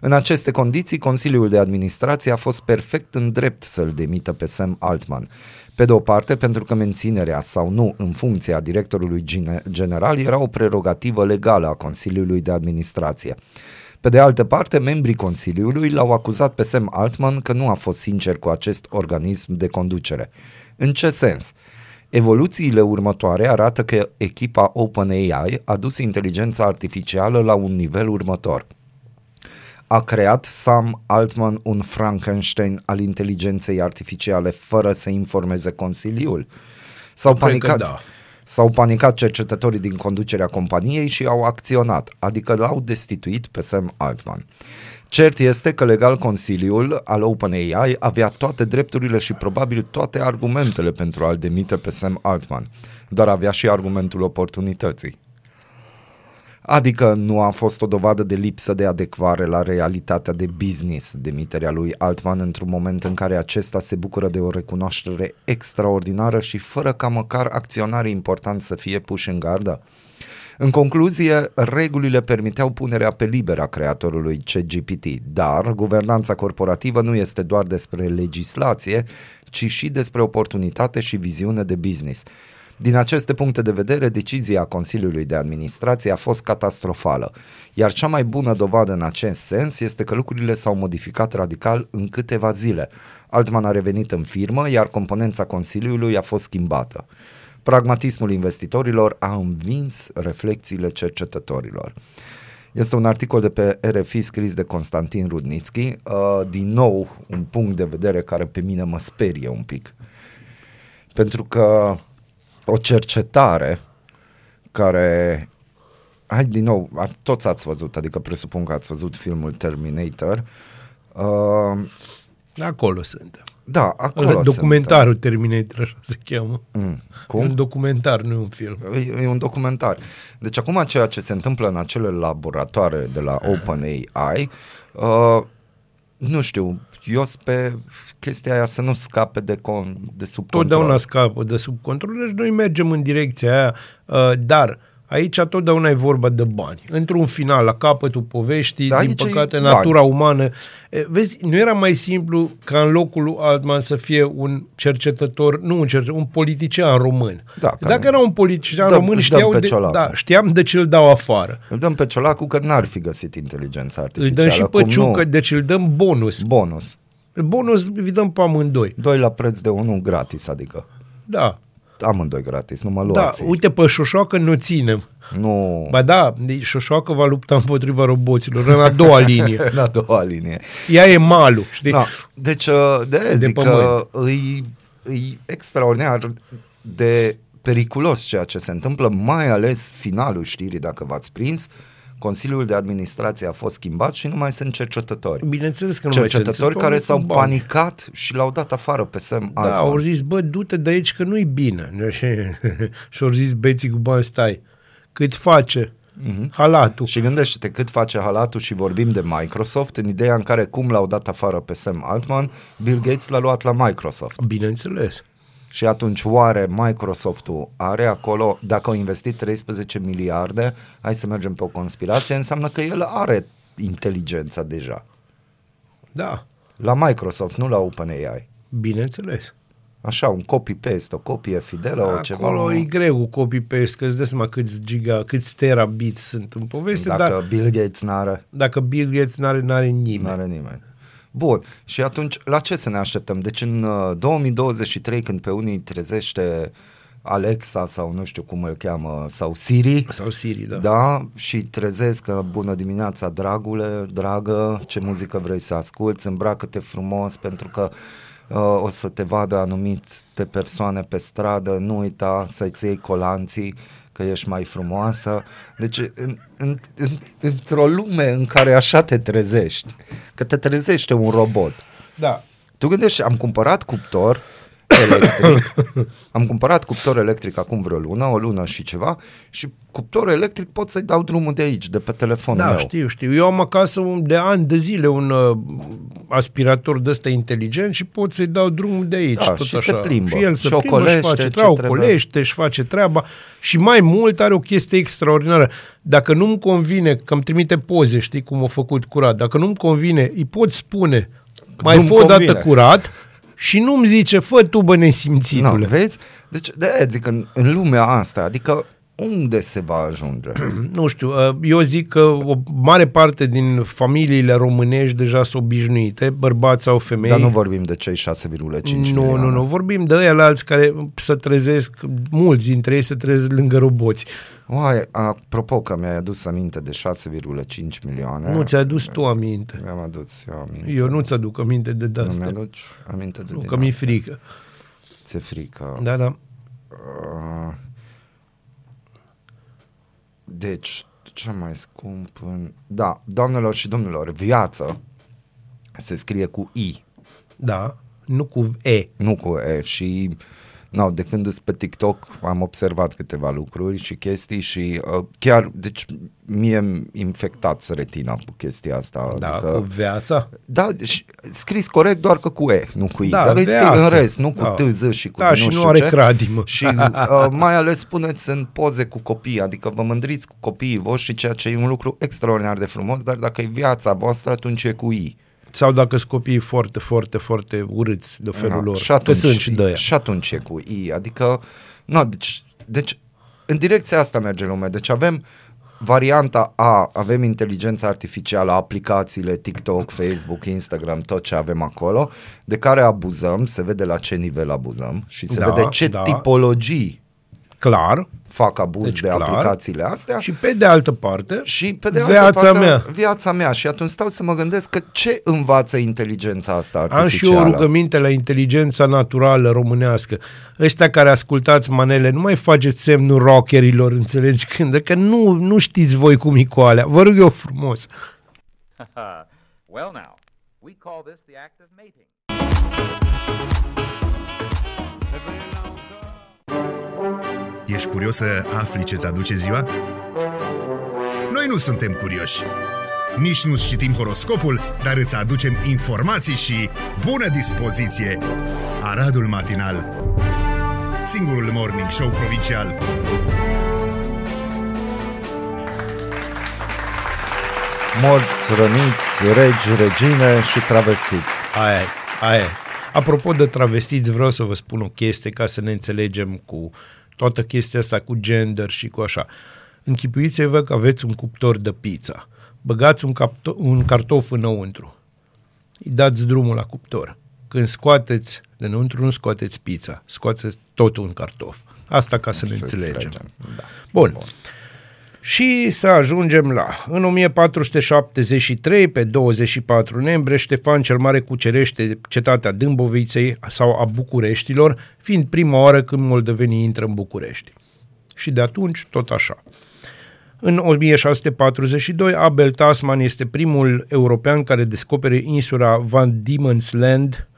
Speaker 4: În aceste condiții, Consiliul de Administrație a fost perfect în drept să-l demită pe Sam Altman. Pe de o parte, pentru că menținerea sau nu în funcția directorului gene- general era o prerogativă legală a Consiliului de Administrație. Pe de altă parte, membrii Consiliului l-au acuzat pe Sam Altman că nu a fost sincer cu acest organism de conducere. În ce sens? Evoluțiile următoare arată că echipa OpenAI a dus inteligența artificială la un nivel următor a creat Sam Altman un Frankenstein al inteligenței artificiale fără să informeze Consiliul? S-au
Speaker 3: Cred că
Speaker 4: panicat,
Speaker 3: da.
Speaker 4: s-au panicat cercetătorii din conducerea companiei și au acționat, adică l-au destituit pe Sam Altman. Cert este că legal Consiliul al OpenAI avea toate drepturile și probabil toate argumentele pentru a-l demite pe Sam Altman, dar avea și argumentul oportunității. Adică nu a fost o dovadă de lipsă de adecvare la realitatea de business demiterea lui Altman într-un moment în care acesta se bucură de o recunoaștere extraordinară și fără ca măcar acționarii importanți să fie puși în gardă. În concluzie, regulile permiteau punerea pe liber a creatorului CGPT, dar guvernanța corporativă nu este doar despre legislație, ci și despre oportunitate și viziune de business. Din aceste puncte de vedere, decizia Consiliului de Administrație a fost catastrofală, iar cea mai bună dovadă în acest sens este că lucrurile s-au modificat radical în câteva zile. Altman a revenit în firmă, iar componența Consiliului a fost schimbată. Pragmatismul investitorilor a învins reflexiile cercetătorilor. Este un articol de pe RFI scris de Constantin Rudnitski, uh, din nou un punct de vedere care pe mine mă sperie un pic. Pentru că o cercetare care, hai din nou, a- toți ați văzut, adică presupun că ați văzut filmul Terminator, uh,
Speaker 3: Acolo suntem.
Speaker 4: da, acolo
Speaker 3: Acolo Documentarul Terminator, așa se cheamă.
Speaker 4: suntem. Mm,
Speaker 3: Cum? Un
Speaker 4: cum?
Speaker 3: documentar, nu e un film.
Speaker 4: E, e un documentar. Deci acum ceea ce se întâmplă în acele laboratoare de la OpenAI, uh, nu știu, eu pe chestia aia să nu scape de, con, de sub
Speaker 3: Totdeauna
Speaker 4: control.
Speaker 3: scapă de sub control, deci noi mergem în direcția aia, uh, dar aici totdeauna e vorba de bani. Într-un final, la capătul poveștii,
Speaker 4: Da,
Speaker 3: din
Speaker 4: aici e
Speaker 3: păcate,
Speaker 4: bani.
Speaker 3: natura umană. E, Vezi, nu era mai simplu ca în locul lui Altman să fie un cercetător, nu un cercetător, un politician român.
Speaker 4: Da, care-
Speaker 3: Dacă era un politician
Speaker 4: Dăm-
Speaker 3: român,
Speaker 4: dăm
Speaker 3: știau
Speaker 4: pe
Speaker 3: de,
Speaker 4: ciolacul.
Speaker 3: da, știam de ce îl dau afară.
Speaker 4: Îl dăm pe Ciolacu că n-ar fi găsit inteligența
Speaker 3: Îl
Speaker 4: artificială.
Speaker 3: dăm și pe
Speaker 4: cum
Speaker 3: Ciucă,
Speaker 4: nu.
Speaker 3: deci îl dăm bonus.
Speaker 4: Bonus.
Speaker 3: Bonus îi dăm pe amândoi.
Speaker 4: Doi la preț de unul gratis, adică
Speaker 3: Da.
Speaker 4: amândoi gratis, nu mă
Speaker 3: Da,
Speaker 4: luați.
Speaker 3: uite, pe șoșoacă nu ținem.
Speaker 4: Nu,
Speaker 3: Ba da, deci șoșoacă va lupta împotriva roboților în a doua [laughs] linie.
Speaker 4: în a doua linie.
Speaker 3: Ea e malu, știi?
Speaker 4: Da. Deci, uh, de aia
Speaker 3: De
Speaker 4: zic
Speaker 3: pământ.
Speaker 4: că îi, îi extraordinar de periculos ceea ce se întâmplă, mai ales finalul știrii, dacă v-ați prins. Consiliul de administrație a fost schimbat și nu mai sunt cercetători.
Speaker 3: Bineînțeles că nu mai sunt.
Speaker 4: Cercetători
Speaker 3: Sunt
Speaker 4: care
Speaker 3: oameni
Speaker 4: s-au
Speaker 3: cu bani.
Speaker 4: panicat și l-au dat afară pe Sam
Speaker 3: Da,
Speaker 4: Altman.
Speaker 3: au zis, bă, du-te de aici că nu-i bine. Și, [laughs] și au zis beții cu bani, stai, cât face
Speaker 4: Mhm.
Speaker 3: halatul.
Speaker 4: Și gândește-te cât face halatul și vorbim de Microsoft în ideea în care cum l-au dat afară pe Sam Altman, Bill Gates l-a luat la Microsoft.
Speaker 3: Bineînțeles.
Speaker 4: Și atunci oare Microsoft-ul are acolo, dacă au investit 13 miliarde, hai să mergem pe o conspirație, înseamnă că el are inteligența deja.
Speaker 3: Da,
Speaker 4: La Microsoft, nu la OpenAI.
Speaker 3: bineînțeles.
Speaker 4: Așa, un copy-paste, o copie fidelă, o ceva.
Speaker 3: Acolo e greu cu copy-paste, că îți dai seama câți giga, câți terabits sunt în poveste,
Speaker 4: Dacă
Speaker 3: dar
Speaker 4: Bill Gates n-are,
Speaker 3: dacă Bill Gates n-are, n-are nimeni.
Speaker 4: n-are nimeni. Bun, și atunci la ce să ne așteptăm? Deci în uh, 2023 când pe unii trezește Alexa sau nu știu cum îl cheamă, sau Siri,
Speaker 3: Sau Siri, da.
Speaker 4: Da, și trezesc că bună dimineața, dragule, dragă, ce muzică vrei să asculti, îmbracă-te frumos pentru că uh, o să te vadă anumite persoane pe stradă, nu uita să-ți iei colanții că ești mai frumoasă. Deci în, în, în, într-o lume în care așa te trezești, că te trezește un robot,
Speaker 3: Da.
Speaker 4: tu gândești, am cumpărat cuptor, electric. Am cumpărat cuptor electric acum vreo lună, o lună și ceva și cuptorul electric pot să-i dau drumul de aici, de pe telefonul
Speaker 3: Da,
Speaker 4: meu.
Speaker 3: știu, știu. Eu am acasă un, de ani de zile un uh, aspirator de ăsta inteligent și pot să-i dau drumul de aici.
Speaker 4: Da,
Speaker 3: tot
Speaker 4: și
Speaker 3: așa.
Speaker 4: se plimbă.
Speaker 3: Și el se
Speaker 4: Și
Speaker 3: plimbă,
Speaker 4: șocolește
Speaker 3: și face
Speaker 4: ce
Speaker 3: treaba,
Speaker 4: trebuie.
Speaker 3: ocolește, și face treaba. Și mai mult are o chestie extraordinară. Dacă nu-mi convine, că îmi trimite poze, știi cum a făcut curat, dacă nu-mi convine, îi pot spune, mai
Speaker 4: nu-mi
Speaker 3: fă o dată
Speaker 4: convine.
Speaker 3: curat și nu-mi zice, fă tu bă
Speaker 4: No,
Speaker 3: nesimțitule.
Speaker 4: vezi? Deci de aia zic în, în lumea asta, adică unde se va ajunge? [clears throat]
Speaker 3: Nu știu, uh, eu zic că o mare parte din familiile românești deja sunt obișnuite, bărbați sau femei.
Speaker 4: Dar nu vorbim de cei 6,5
Speaker 3: Nu,
Speaker 4: milioane.
Speaker 3: nu, nu. Vorbim de ăia la alți care se trezesc, mulți dintre ei se trezesc lângă roboți.
Speaker 4: Oai, apropo că mi-ai adus aminte de 6,5 milioane.
Speaker 3: Nu ți-ai adus tu aminte.
Speaker 4: Mi-am adus eu aminte.
Speaker 3: Eu nu ți-aduc aminte de
Speaker 4: Nu
Speaker 3: asta.
Speaker 4: mi-aduci aminte de
Speaker 3: Nu,
Speaker 4: din
Speaker 3: că mi-e
Speaker 4: asta.
Speaker 3: frică.
Speaker 4: Ți-e frică.
Speaker 3: Da, da.
Speaker 4: Uh, Deci, ce mai scump în... Da, doamnelor și domnilor, viață se scrie cu I,
Speaker 3: Da. Nu cu E.
Speaker 4: nu cu E și... No, de când sunt pe TikTok am observat câteva lucruri și chestii și uh, chiar, deci mie îmi infectați retina cu chestia asta.
Speaker 3: Da,
Speaker 4: adică,
Speaker 3: cu viața.
Speaker 4: Da, și scris corect doar că cu E, nu cu I.
Speaker 3: Da,
Speaker 4: dar îi scrii în
Speaker 3: viață.
Speaker 4: rest, nu cu
Speaker 3: Da.
Speaker 4: TZ și cu
Speaker 3: Da,
Speaker 4: din
Speaker 3: și
Speaker 4: nu
Speaker 3: nu
Speaker 4: știu
Speaker 3: are
Speaker 4: ce.
Speaker 3: cradimă.
Speaker 4: Și uh, [laughs] mai ales spuneți în poze cu copii, adică vă mândriți cu copiii voștri, ceea ce e un lucru extraordinar de frumos, dar dacă e viața voastră, atunci e cu I.
Speaker 3: Sau dacă sunt copiii foarte, foarte, foarte urâți de felul
Speaker 4: Da,
Speaker 3: lor.
Speaker 4: Și atunci,
Speaker 3: că sunt și de aia.
Speaker 4: și atunci e cu I. Adică, nu, deci, deci, în direcția asta merge lumea. Deci avem varianta A, avem inteligența artificială, aplicațiile TikTok, Facebook, Instagram, tot ce avem acolo, de care abuzăm, se vede la ce nivel abuzăm și se
Speaker 3: Da,
Speaker 4: vede ce
Speaker 3: da.
Speaker 4: tipologii
Speaker 3: Clar.
Speaker 4: fac abuz
Speaker 3: Deci
Speaker 4: de
Speaker 3: clar.
Speaker 4: aplicațiile astea.
Speaker 3: Și pe de altă parte,
Speaker 4: Și pe de
Speaker 3: Viața
Speaker 4: altă parte,
Speaker 3: mea.
Speaker 4: Viața mea. Și atunci stau să mă gândesc că ce învață inteligența asta
Speaker 3: Am și
Speaker 4: artificială?
Speaker 3: eu o rugăminte la inteligența naturală românească. Ăștia care ascultați manele, nu mai faceți semnul rockerilor, înțelegi [laughs] când, că nu, nu știți voi cum e cu alea. Vă rog eu frumos. [laughs]
Speaker 5: well, now, we call this the act of mating.
Speaker 1: Ești curios să afli ce-ți aduce ziua? Noi nu suntem curioși. Nici nu citim horoscopul, dar îți aducem informații și bună dispoziție. Aradul Matinal Singurul morning show provincial
Speaker 4: Morți, răniți, regi, regine și travestiți.
Speaker 3: Aia, e, aia. e. Apropo de travestiți, vreau să vă spun o chestie ca să ne înțelegem cu toată chestia asta cu gender și cu așa. Închipuiți-vă că aveți un cuptor de pizza. Băgați un, capto- un cartof înăuntru. Îi dați drumul la cuptor. Când scoateți de înăuntru, nu scoateți pizza, scoateți tot un cartof. Asta ca să ne
Speaker 4: Să
Speaker 3: înțelegem.
Speaker 4: înțelegem, Da.
Speaker 3: Bun. Bun. Și să ajungem la... În 1473, pe 24 noiembrie, Ștefan cel Mare cucerește cetatea Dâmboviței sau a Bucureștilor, fiind prima oară când moldovenii intră în București. Și de atunci tot așa. În 1642, Abel Tasman este primul european care descopere insula Van Diemen's Land,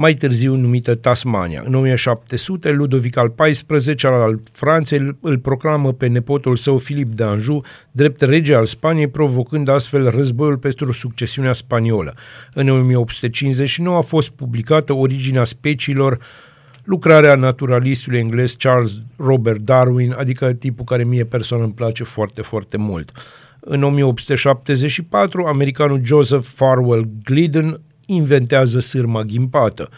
Speaker 3: mai târziu numită Tasmania. În 1700, Ludovic al XIV-lea al Franței îl- îl proclamă pe nepotul său Filip de Anjou drept rege al Spaniei, provocând astfel războiul pentru succesiunea spaniolă. În 1859 a fost publicată Originea speciilor, lucrarea naturalistului englez Charles Robert Darwin, adică tipul care mie personal îmi place foarte, foarte mult. În 1874, americanul Joseph Farwell Glidden inventează sârma ghimpată.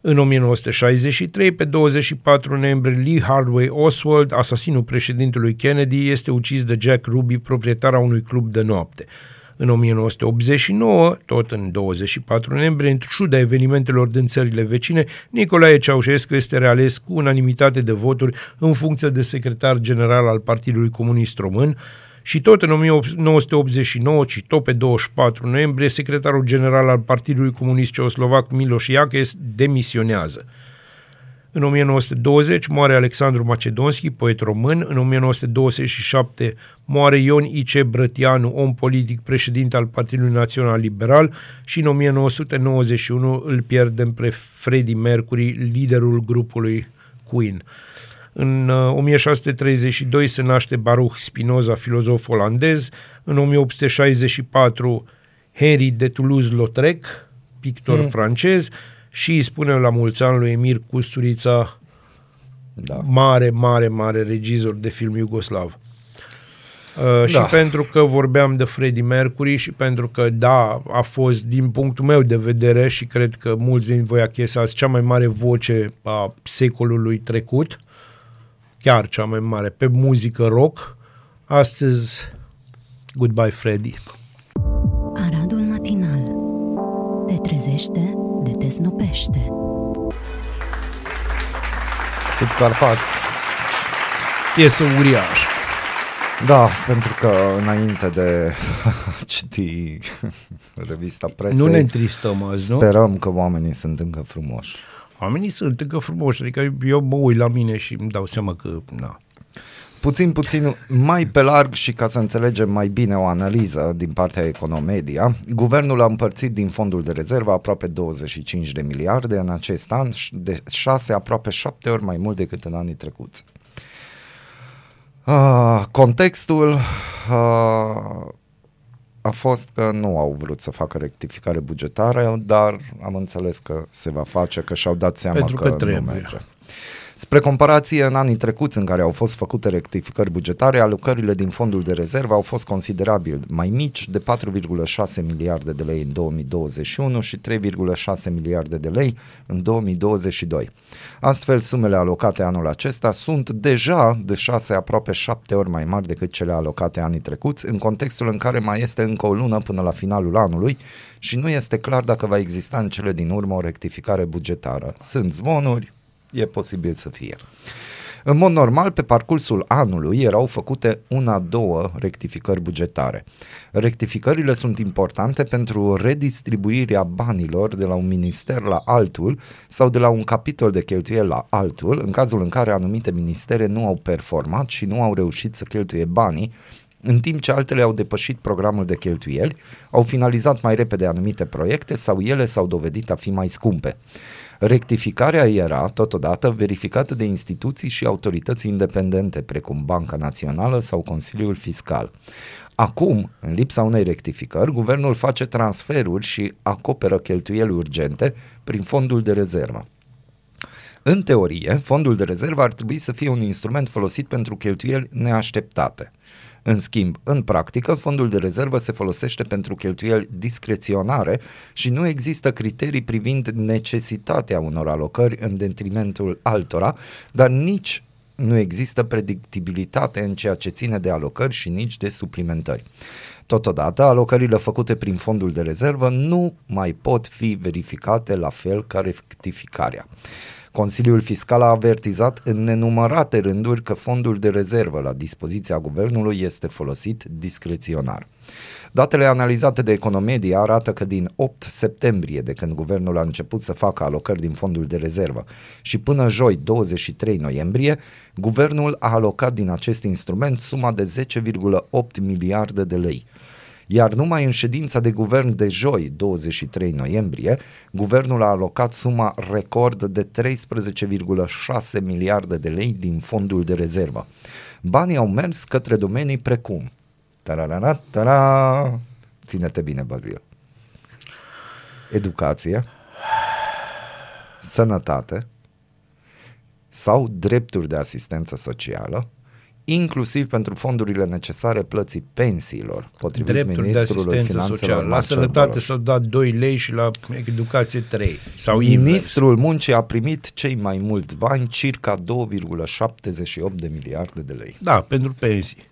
Speaker 3: În 1963, pe 24 noiembrie, Lee Hardway Oswald, asasinul președintelui Kennedy, este ucis de Jack Ruby, proprietar a unui club de noapte. În 1989, tot în 24 noiembrie, în ciuda evenimentelor din țările vecine, Nicolae Ceaușescu este reales cu unanimitate de voturi în funcție de secretar general al Partidului Comunist Român, și tot în 1989, ci tot pe 24 noiembrie, secretarul general al Partidului Comunist Ceoslovac Miloš Jakes demisionează. În 1920 moare Alexandru Macedonski, poet român. În 1927 moare Ion I.C. Brătianu, om politic, președinte al Partidului Național Liberal și în 1991 îl pierdem pe Freddie Mercury, liderul grupului Queen. În uh, 1632 se naște Baruch Spinoza, filozof olandez. În 1864 Henri de Toulouse-Lautrec, pictor mm. francez. Și îi spunem la mulți ani lui Emir Custurița,
Speaker 4: Da.
Speaker 3: mare, mare, mare regizor de film iugoslav. Uh, și
Speaker 4: Da.
Speaker 3: pentru că vorbeam de Freddie Mercury și pentru că, da, a fost, din punctul meu de vedere, și cred că mulți din voi achesați, cea mai mare voce a secolului trecut, chiar cea mai mare, pe muzică rock, astăzi, goodbye Freddie.
Speaker 6: Aradul matinal Te trezește, de te snopește
Speaker 4: Subcarpați.
Speaker 3: Piesă uriașă.
Speaker 4: Da, pentru că înainte de a [laughs] citi revista presei,
Speaker 3: Nu ne întristăm azi, nu?
Speaker 4: sperăm că oamenii sunt încă frumoși.
Speaker 3: Oamenii sunt încă frumoși, adică eu mă uit la mine și îmi dau seama că, na,
Speaker 4: Puțin, puțin mai pe larg și ca să înțelegem mai bine o analiză din partea Economedia, guvernul a împărțit din fondul de rezervă aproape 25 de miliarde în acest an, de 6 aproape 7 ori mai mult decât în anii trecuți. Uh, contextul uh, a fost că nu au vrut să facă rectificare bugetară, dar am înțeles că se va face, că și-au dat seama
Speaker 3: Pentru că
Speaker 4: nu
Speaker 3: trebuie.
Speaker 4: merge. Spre comparație, în anii trecuți în care au fost făcute rectificări bugetare, alocările din fondul de rezervă au fost considerabil mai mici, de 4,6 miliarde de lei în 2021 și 3,6 miliarde de lei în 2022. Astfel, sumele alocate anul acesta sunt deja de 6 aproape 7 ori mai mari decât cele alocate anii trecuți, în contextul în care mai este încă o lună până la finalul anului și nu este clar dacă va exista în cele din urmă o rectificare bugetară. Sunt zvonuri, e posibil să fie. În mod normal, pe parcursul anului erau făcute una-două rectificări bugetare. Rectificările sunt importante pentru redistribuirea banilor de la un minister la altul sau de la un capitol de cheltuieli la altul, în cazul în care anumite ministere nu au performat și nu au reușit să cheltuie banii în timp ce altele au depășit programul de cheltuieli, au finalizat mai repede anumite proiecte sau ele s-au dovedit a fi mai scumpe. Rectificarea era, totodată, verificată de instituții și autorități independente, precum Banca Națională sau Consiliul Fiscal. Acum, în lipsa unei rectificări, guvernul face transferuri și acoperă cheltuieli urgente prin fondul de rezervă. În teorie, fondul de rezervă ar trebui să fie un instrument folosit pentru cheltuieli neașteptate. În schimb, în practică, fondul de rezervă se folosește pentru cheltuieli discreționare și nu există criterii privind necesitatea unor alocări în detrimentul altora, dar nici nu există predictibilitate în ceea ce ține de alocări și nici de suplimentări. Totodată, alocările făcute prin fondul de rezervă nu mai pot fi verificate la fel ca rectificarea. Consiliul Fiscal a avertizat în nenumărate rânduri că fondul de rezervă la dispoziția guvernului este folosit discreționar. Datele analizate de Economedia arată că din 8 septembrie, de când guvernul a început să facă alocări din fondul de rezervă, și până joi 23 noiembrie, guvernul a alocat din acest instrument suma de 10,8 miliarde de lei iar numai în ședința de guvern de joi, 23 noiembrie, guvernul a alocat suma record de 13,6 miliarde de lei din fondul de rezervă. Banii au mers către domenii precum tararara, tara, ține-te bine, Bazil, educație, sănătate sau drepturi de asistență socială, inclusiv pentru fondurile necesare plății pensiilor, potrivit
Speaker 3: drepturi de
Speaker 4: ministrului
Speaker 3: asistență
Speaker 4: finanțelor
Speaker 3: socială. La
Speaker 4: Marcel
Speaker 3: sănătate
Speaker 4: Băloș.
Speaker 3: s-au dat 2 lei și la educație 3. Sau invers.
Speaker 4: Ministrul muncii a primit cei mai mulți bani, circa 2,78 de miliarde de lei.
Speaker 3: Da, pentru pensii.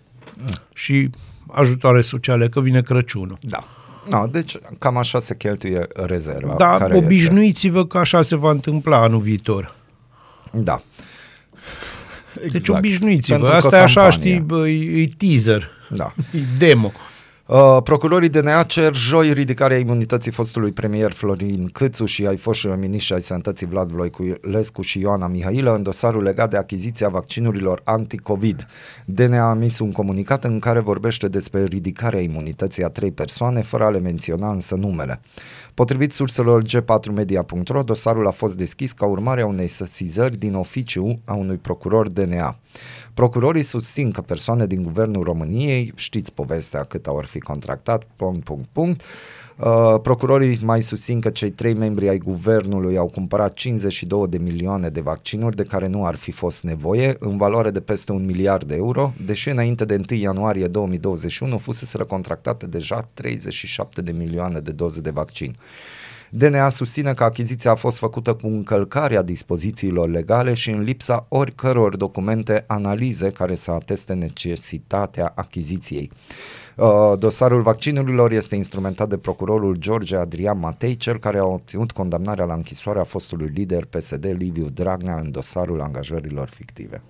Speaker 3: Și ajutoare sociale, că vine Crăciunul.
Speaker 4: Da. No, deci cam așa se cheltuie rezerva.
Speaker 3: Da,
Speaker 4: care
Speaker 3: obișnuiți-vă că așa se va întâmpla anul viitor.
Speaker 4: Este. Da.
Speaker 3: Deci obișnuiți-vă.
Speaker 4: Pentru că
Speaker 3: Asta e așa,
Speaker 4: campania.
Speaker 3: știi, bă, e, e teaser,
Speaker 4: Da. [laughs]
Speaker 3: e demo.
Speaker 4: Uh, procurorii DNA cer joi ridicarea imunității fostului premier Florin Câțu și ai foștilor miniștri ai sănătății Vlad Voiculescu și Ioana Mihailă în dosarul legat de achiziția vaccinurilor anti-COVID. DNA a emis un comunicat în care vorbește despre ridicarea imunității a trei persoane, fără a le menționa însă numele. Potrivit surselor g4media.ro, dosarul a fost deschis ca urmare a unei sesizări din oficiu a unui procuror DNA. Procurorii susțin că persoane din guvernul României, știți povestea cât au fi contractat, punct, punct, punct, Uh, procurorii mai susțin că cei trei membri ai guvernului au cumpărat 52 de milioane de vaccinuri de care nu ar fi fost nevoie, în valoare de peste un miliard de euro, deși înainte de 1 ianuarie 2021 fusese contractate deja 37 de milioane de doze de vaccin. DNA susține că achiziția a fost făcută cu încălcarea dispozițiilor legale și în lipsa oricăror documente analize care să ateste necesitatea achiziției. Uh, dosarul vaccinurilor este instrumentat de procurorul George Adrian Matei, cel care a obținut condamnarea la închisoare a fostului lider PSD Liviu Dragnea în dosarul angajărilor fictive.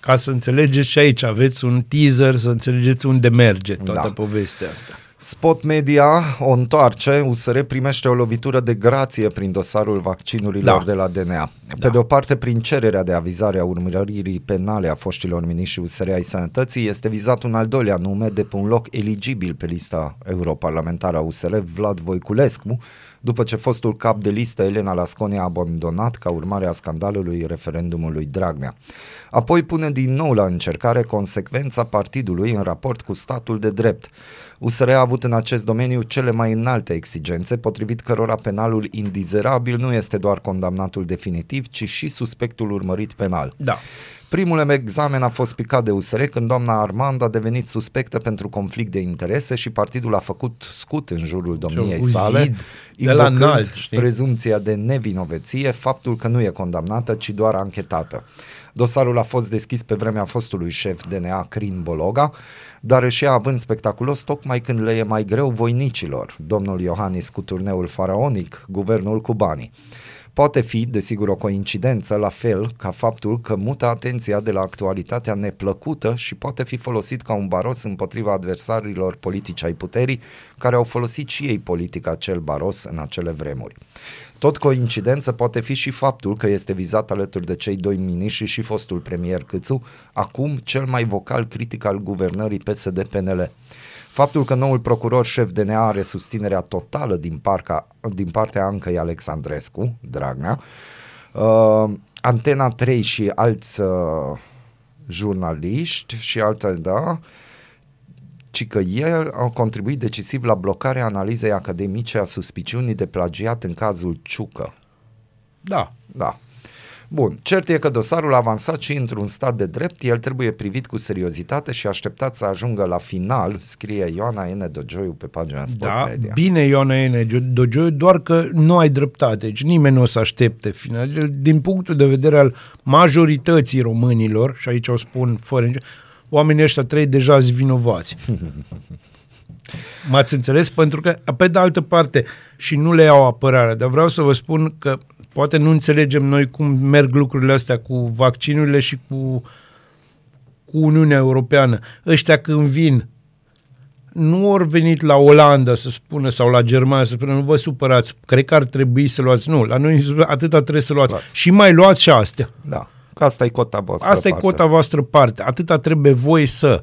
Speaker 3: Ca să înțelegeți și aici, aveți un teaser, să înțelegeți unde merge toată
Speaker 4: Da.
Speaker 3: povestea asta.
Speaker 4: Spot Media o întoarce, USR primește o lovitură de grație prin dosarul vaccinurilor
Speaker 3: Da.
Speaker 4: de la DNA. Pe
Speaker 3: Da.
Speaker 4: de o parte, prin cererea de avizare a urmăririi penale a foștilor miniștri USR ai sănătății, este vizat un al doilea nume de pe un loc eligibil pe lista europarlamentară a USR, Vlad Voiculescu, după ce fostul cap de listă Elena Lasconi a abandonat ca urmare a scandalului referendumului Dragnea. Apoi pune din nou la încercare consecvența partidului în raport cu statul de drept. USR a avut în acest domeniu cele mai înalte exigențe, potrivit cărora penalul indizerabil nu este doar condamnatul definitiv, ci și suspectul urmărit penal.
Speaker 3: Da.
Speaker 4: Primul examen a fost picat de USR când doamna Armand a devenit suspectă pentru conflict de interese și partidul a făcut scut în jurul domniei
Speaker 3: un
Speaker 4: sale,
Speaker 3: zid de la
Speaker 4: invocând
Speaker 3: înalt, știi?
Speaker 4: prezumția de nevinovăție, faptul că nu e condamnată, ci doar anchetată. Dosarul a fost deschis pe vremea fostului șef DNA Crin Bologa, dar își ia având spectaculos tocmai când le e mai greu voinicilor, domnul Iohannis cu turneul faraonic, guvernul cu banii. Poate fi, desigur, o coincidență, la fel ca faptul că mută atenția de la actualitatea neplăcută și poate fi folosit ca un baros împotriva adversarilor politici ai puterii, care au folosit și ei politica acel baros în acele vremuri. Tot coincidență poate fi și faptul că este vizat alături de cei doi miniștri și fostul premier Câțu, acum cel mai vocal critic al guvernării PSD-PNL. Faptul că noul procuror șef DNA are susținerea totală din, parca, din partea Ancăi Alexandrescu, Dragnea, uh, Antena 3 și alți uh, jurnaliști și alte, da, ci că el au contribuit decisiv la blocarea analizei academice a suspiciunii de plagiat în cazul Ciucă.
Speaker 3: Da.
Speaker 4: Da. Bun, cert e că dosarul a avansat și într-un stat de drept, el trebuie privit cu seriozitate și așteptat să ajungă la final, scrie Ioana N. Dogioiu pe pagina Sport
Speaker 3: Da,
Speaker 4: Media.
Speaker 3: bine Ioana Ene Dogioiu, doar că nu ai dreptate, deci nimeni nu o să aștepte final. Din punctul de vedere al majorității românilor, și aici o spun fără nicio, oamenii ăștia trei deja sunt vinovați. [laughs] M-ați înțeles? Pentru că, pe de altă parte, și nu le iau apărare, dar vreau să vă spun că poate nu înțelegem noi cum merg lucrurile astea cu vaccinurile și cu, cu Uniunea Europeană. Ăștia când vin nu ori venit la Olanda să spună sau la Germania să spună nu vă supărați, cred că ar trebui să luați. Nu, la noi atâta trebuie să luați.
Speaker 4: Luați.
Speaker 3: Și mai luați și astea.
Speaker 4: Da, că asta e cota voastră.
Speaker 3: Asta e
Speaker 4: parte.
Speaker 3: cota voastră parte. Atâta trebuie voi să.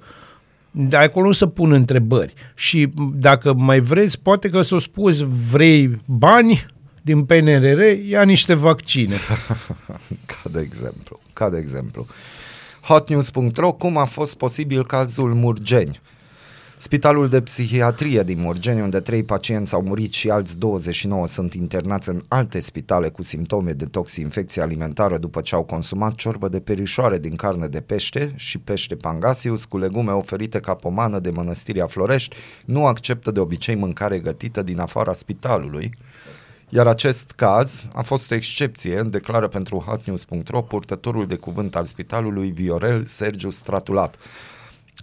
Speaker 3: De acolo nu să pun întrebări. Și dacă mai vreți, poate că s-o spus, vrei bani din PNRR, ia niște vaccine. [laughs]
Speaker 4: Ca de exemplu. Ca de exemplu. Hotnews.ro Cum a fost posibil cazul Murgeni? Spitalul de psihiatrie din Murgeni, unde trei pacienți au murit și alți 29 sunt internați în alte spitale cu simptome de toxinfecție alimentară după ce au consumat ciorbă de perișoare din carne de pește și pește pangasius cu legume oferite ca pomană de mănăstirea Florești, nu acceptă de obicei mâncare gătită din afara spitalului, iar acest caz a fost o excepție, declară pentru hotnews.ro purtătorul de cuvânt al spitalului Viorel Sergiu Stratulat.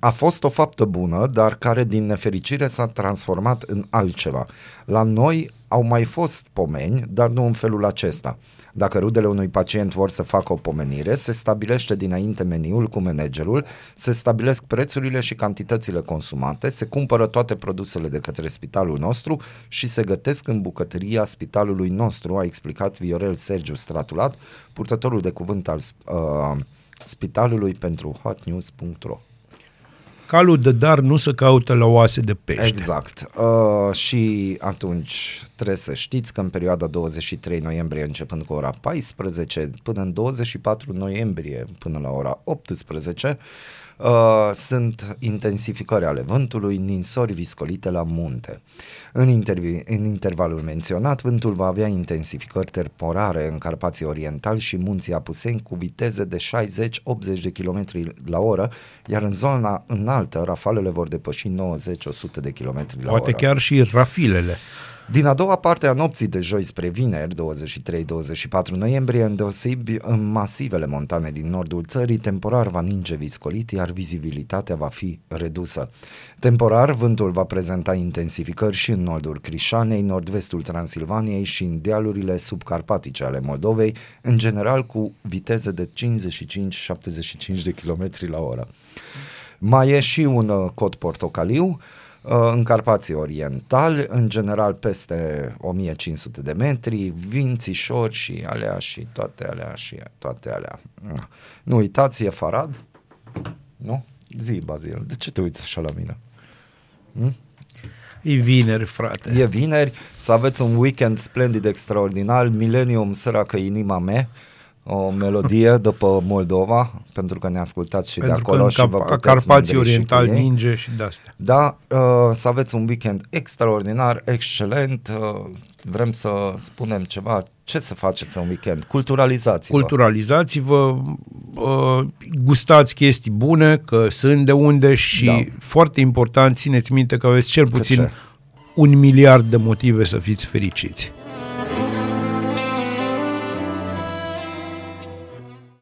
Speaker 4: A fost o faptă bună, dar care din nefericire s-a transformat în altceva. La noi au mai fost pomeni, dar nu în felul acesta. Dacă rudele unui pacient vor să facă o pomenire, se stabilește dinainte meniul cu managerul, se stabilesc prețurile și cantitățile consumate, se cumpără toate produsele de către spitalul nostru și se gătesc în bucătăria spitalului nostru, a explicat Viorel Sergiu Stratulat, purtătorul de cuvânt al uh, spitalului pentru hotnews.ro.
Speaker 3: Calul de dar nu se caută la oase de pește.
Speaker 4: Exact. Uh, și atunci trebuie să știți că în perioada 23 noiembrie începând cu ora 14 până în 24 noiembrie până la ora 18 Uh, sunt intensificări ale vântului, ninsori viscolite la munte. În, intervi- în intervalul menționat, vântul va avea intensificări temporare în Carpații Orientali și munții Apuseni cu viteze de 60-80 de km la oră, iar în zona înaltă rafalele vor depăși 90-100 de km la
Speaker 3: Poate
Speaker 4: oră.
Speaker 3: chiar și rafilele.
Speaker 4: Din a doua parte a nopții de joi spre vineri, 23-24 noiembrie, îndeosebi în masivele montane din nordul țării, temporar va ninge viscolit, iar vizibilitatea va fi redusă. Temporar, vântul va prezenta intensificări și în nordul Crișanei, nord-vestul Transilvaniei și în dealurile subcarpatice ale Moldovei, în general cu viteze de 55-75 de km la oră. Mai e și un uh, cod portocaliu, uh, în Carpații Orientali, în general peste 1500 de metri, vințișori și alea și toate alea și toate alea. Mm. Nu uitați, e Farad? Nu? Zi, Bazil, de ce te uiți așa la mine?
Speaker 3: E vineri, frate.
Speaker 4: E vineri, să aveți un weekend splendid, extraordinar, Millennium, săracă inima mea, o melodie [laughs] după Moldova, pentru că ne ascultați și
Speaker 3: Pentru
Speaker 4: de
Speaker 3: că
Speaker 4: acolo
Speaker 3: în
Speaker 4: și vă
Speaker 3: Cap-
Speaker 4: puteți
Speaker 3: Carpații
Speaker 4: mândri și
Speaker 3: Orientali
Speaker 4: cu ei.
Speaker 3: ninge și de-astea.
Speaker 4: Da, uh, să aveți un weekend extraordinar, excelent. Uh, vrem să spunem ceva. Ce să faceți în weekend? Culturalizați-vă.
Speaker 3: Culturalizați-vă, uh, gustați chestii bune, că sunt de unde și
Speaker 4: Da.
Speaker 3: foarte important, țineți minte că aveți cel puțin
Speaker 4: ce?
Speaker 3: un miliard de motive să fiți fericiți.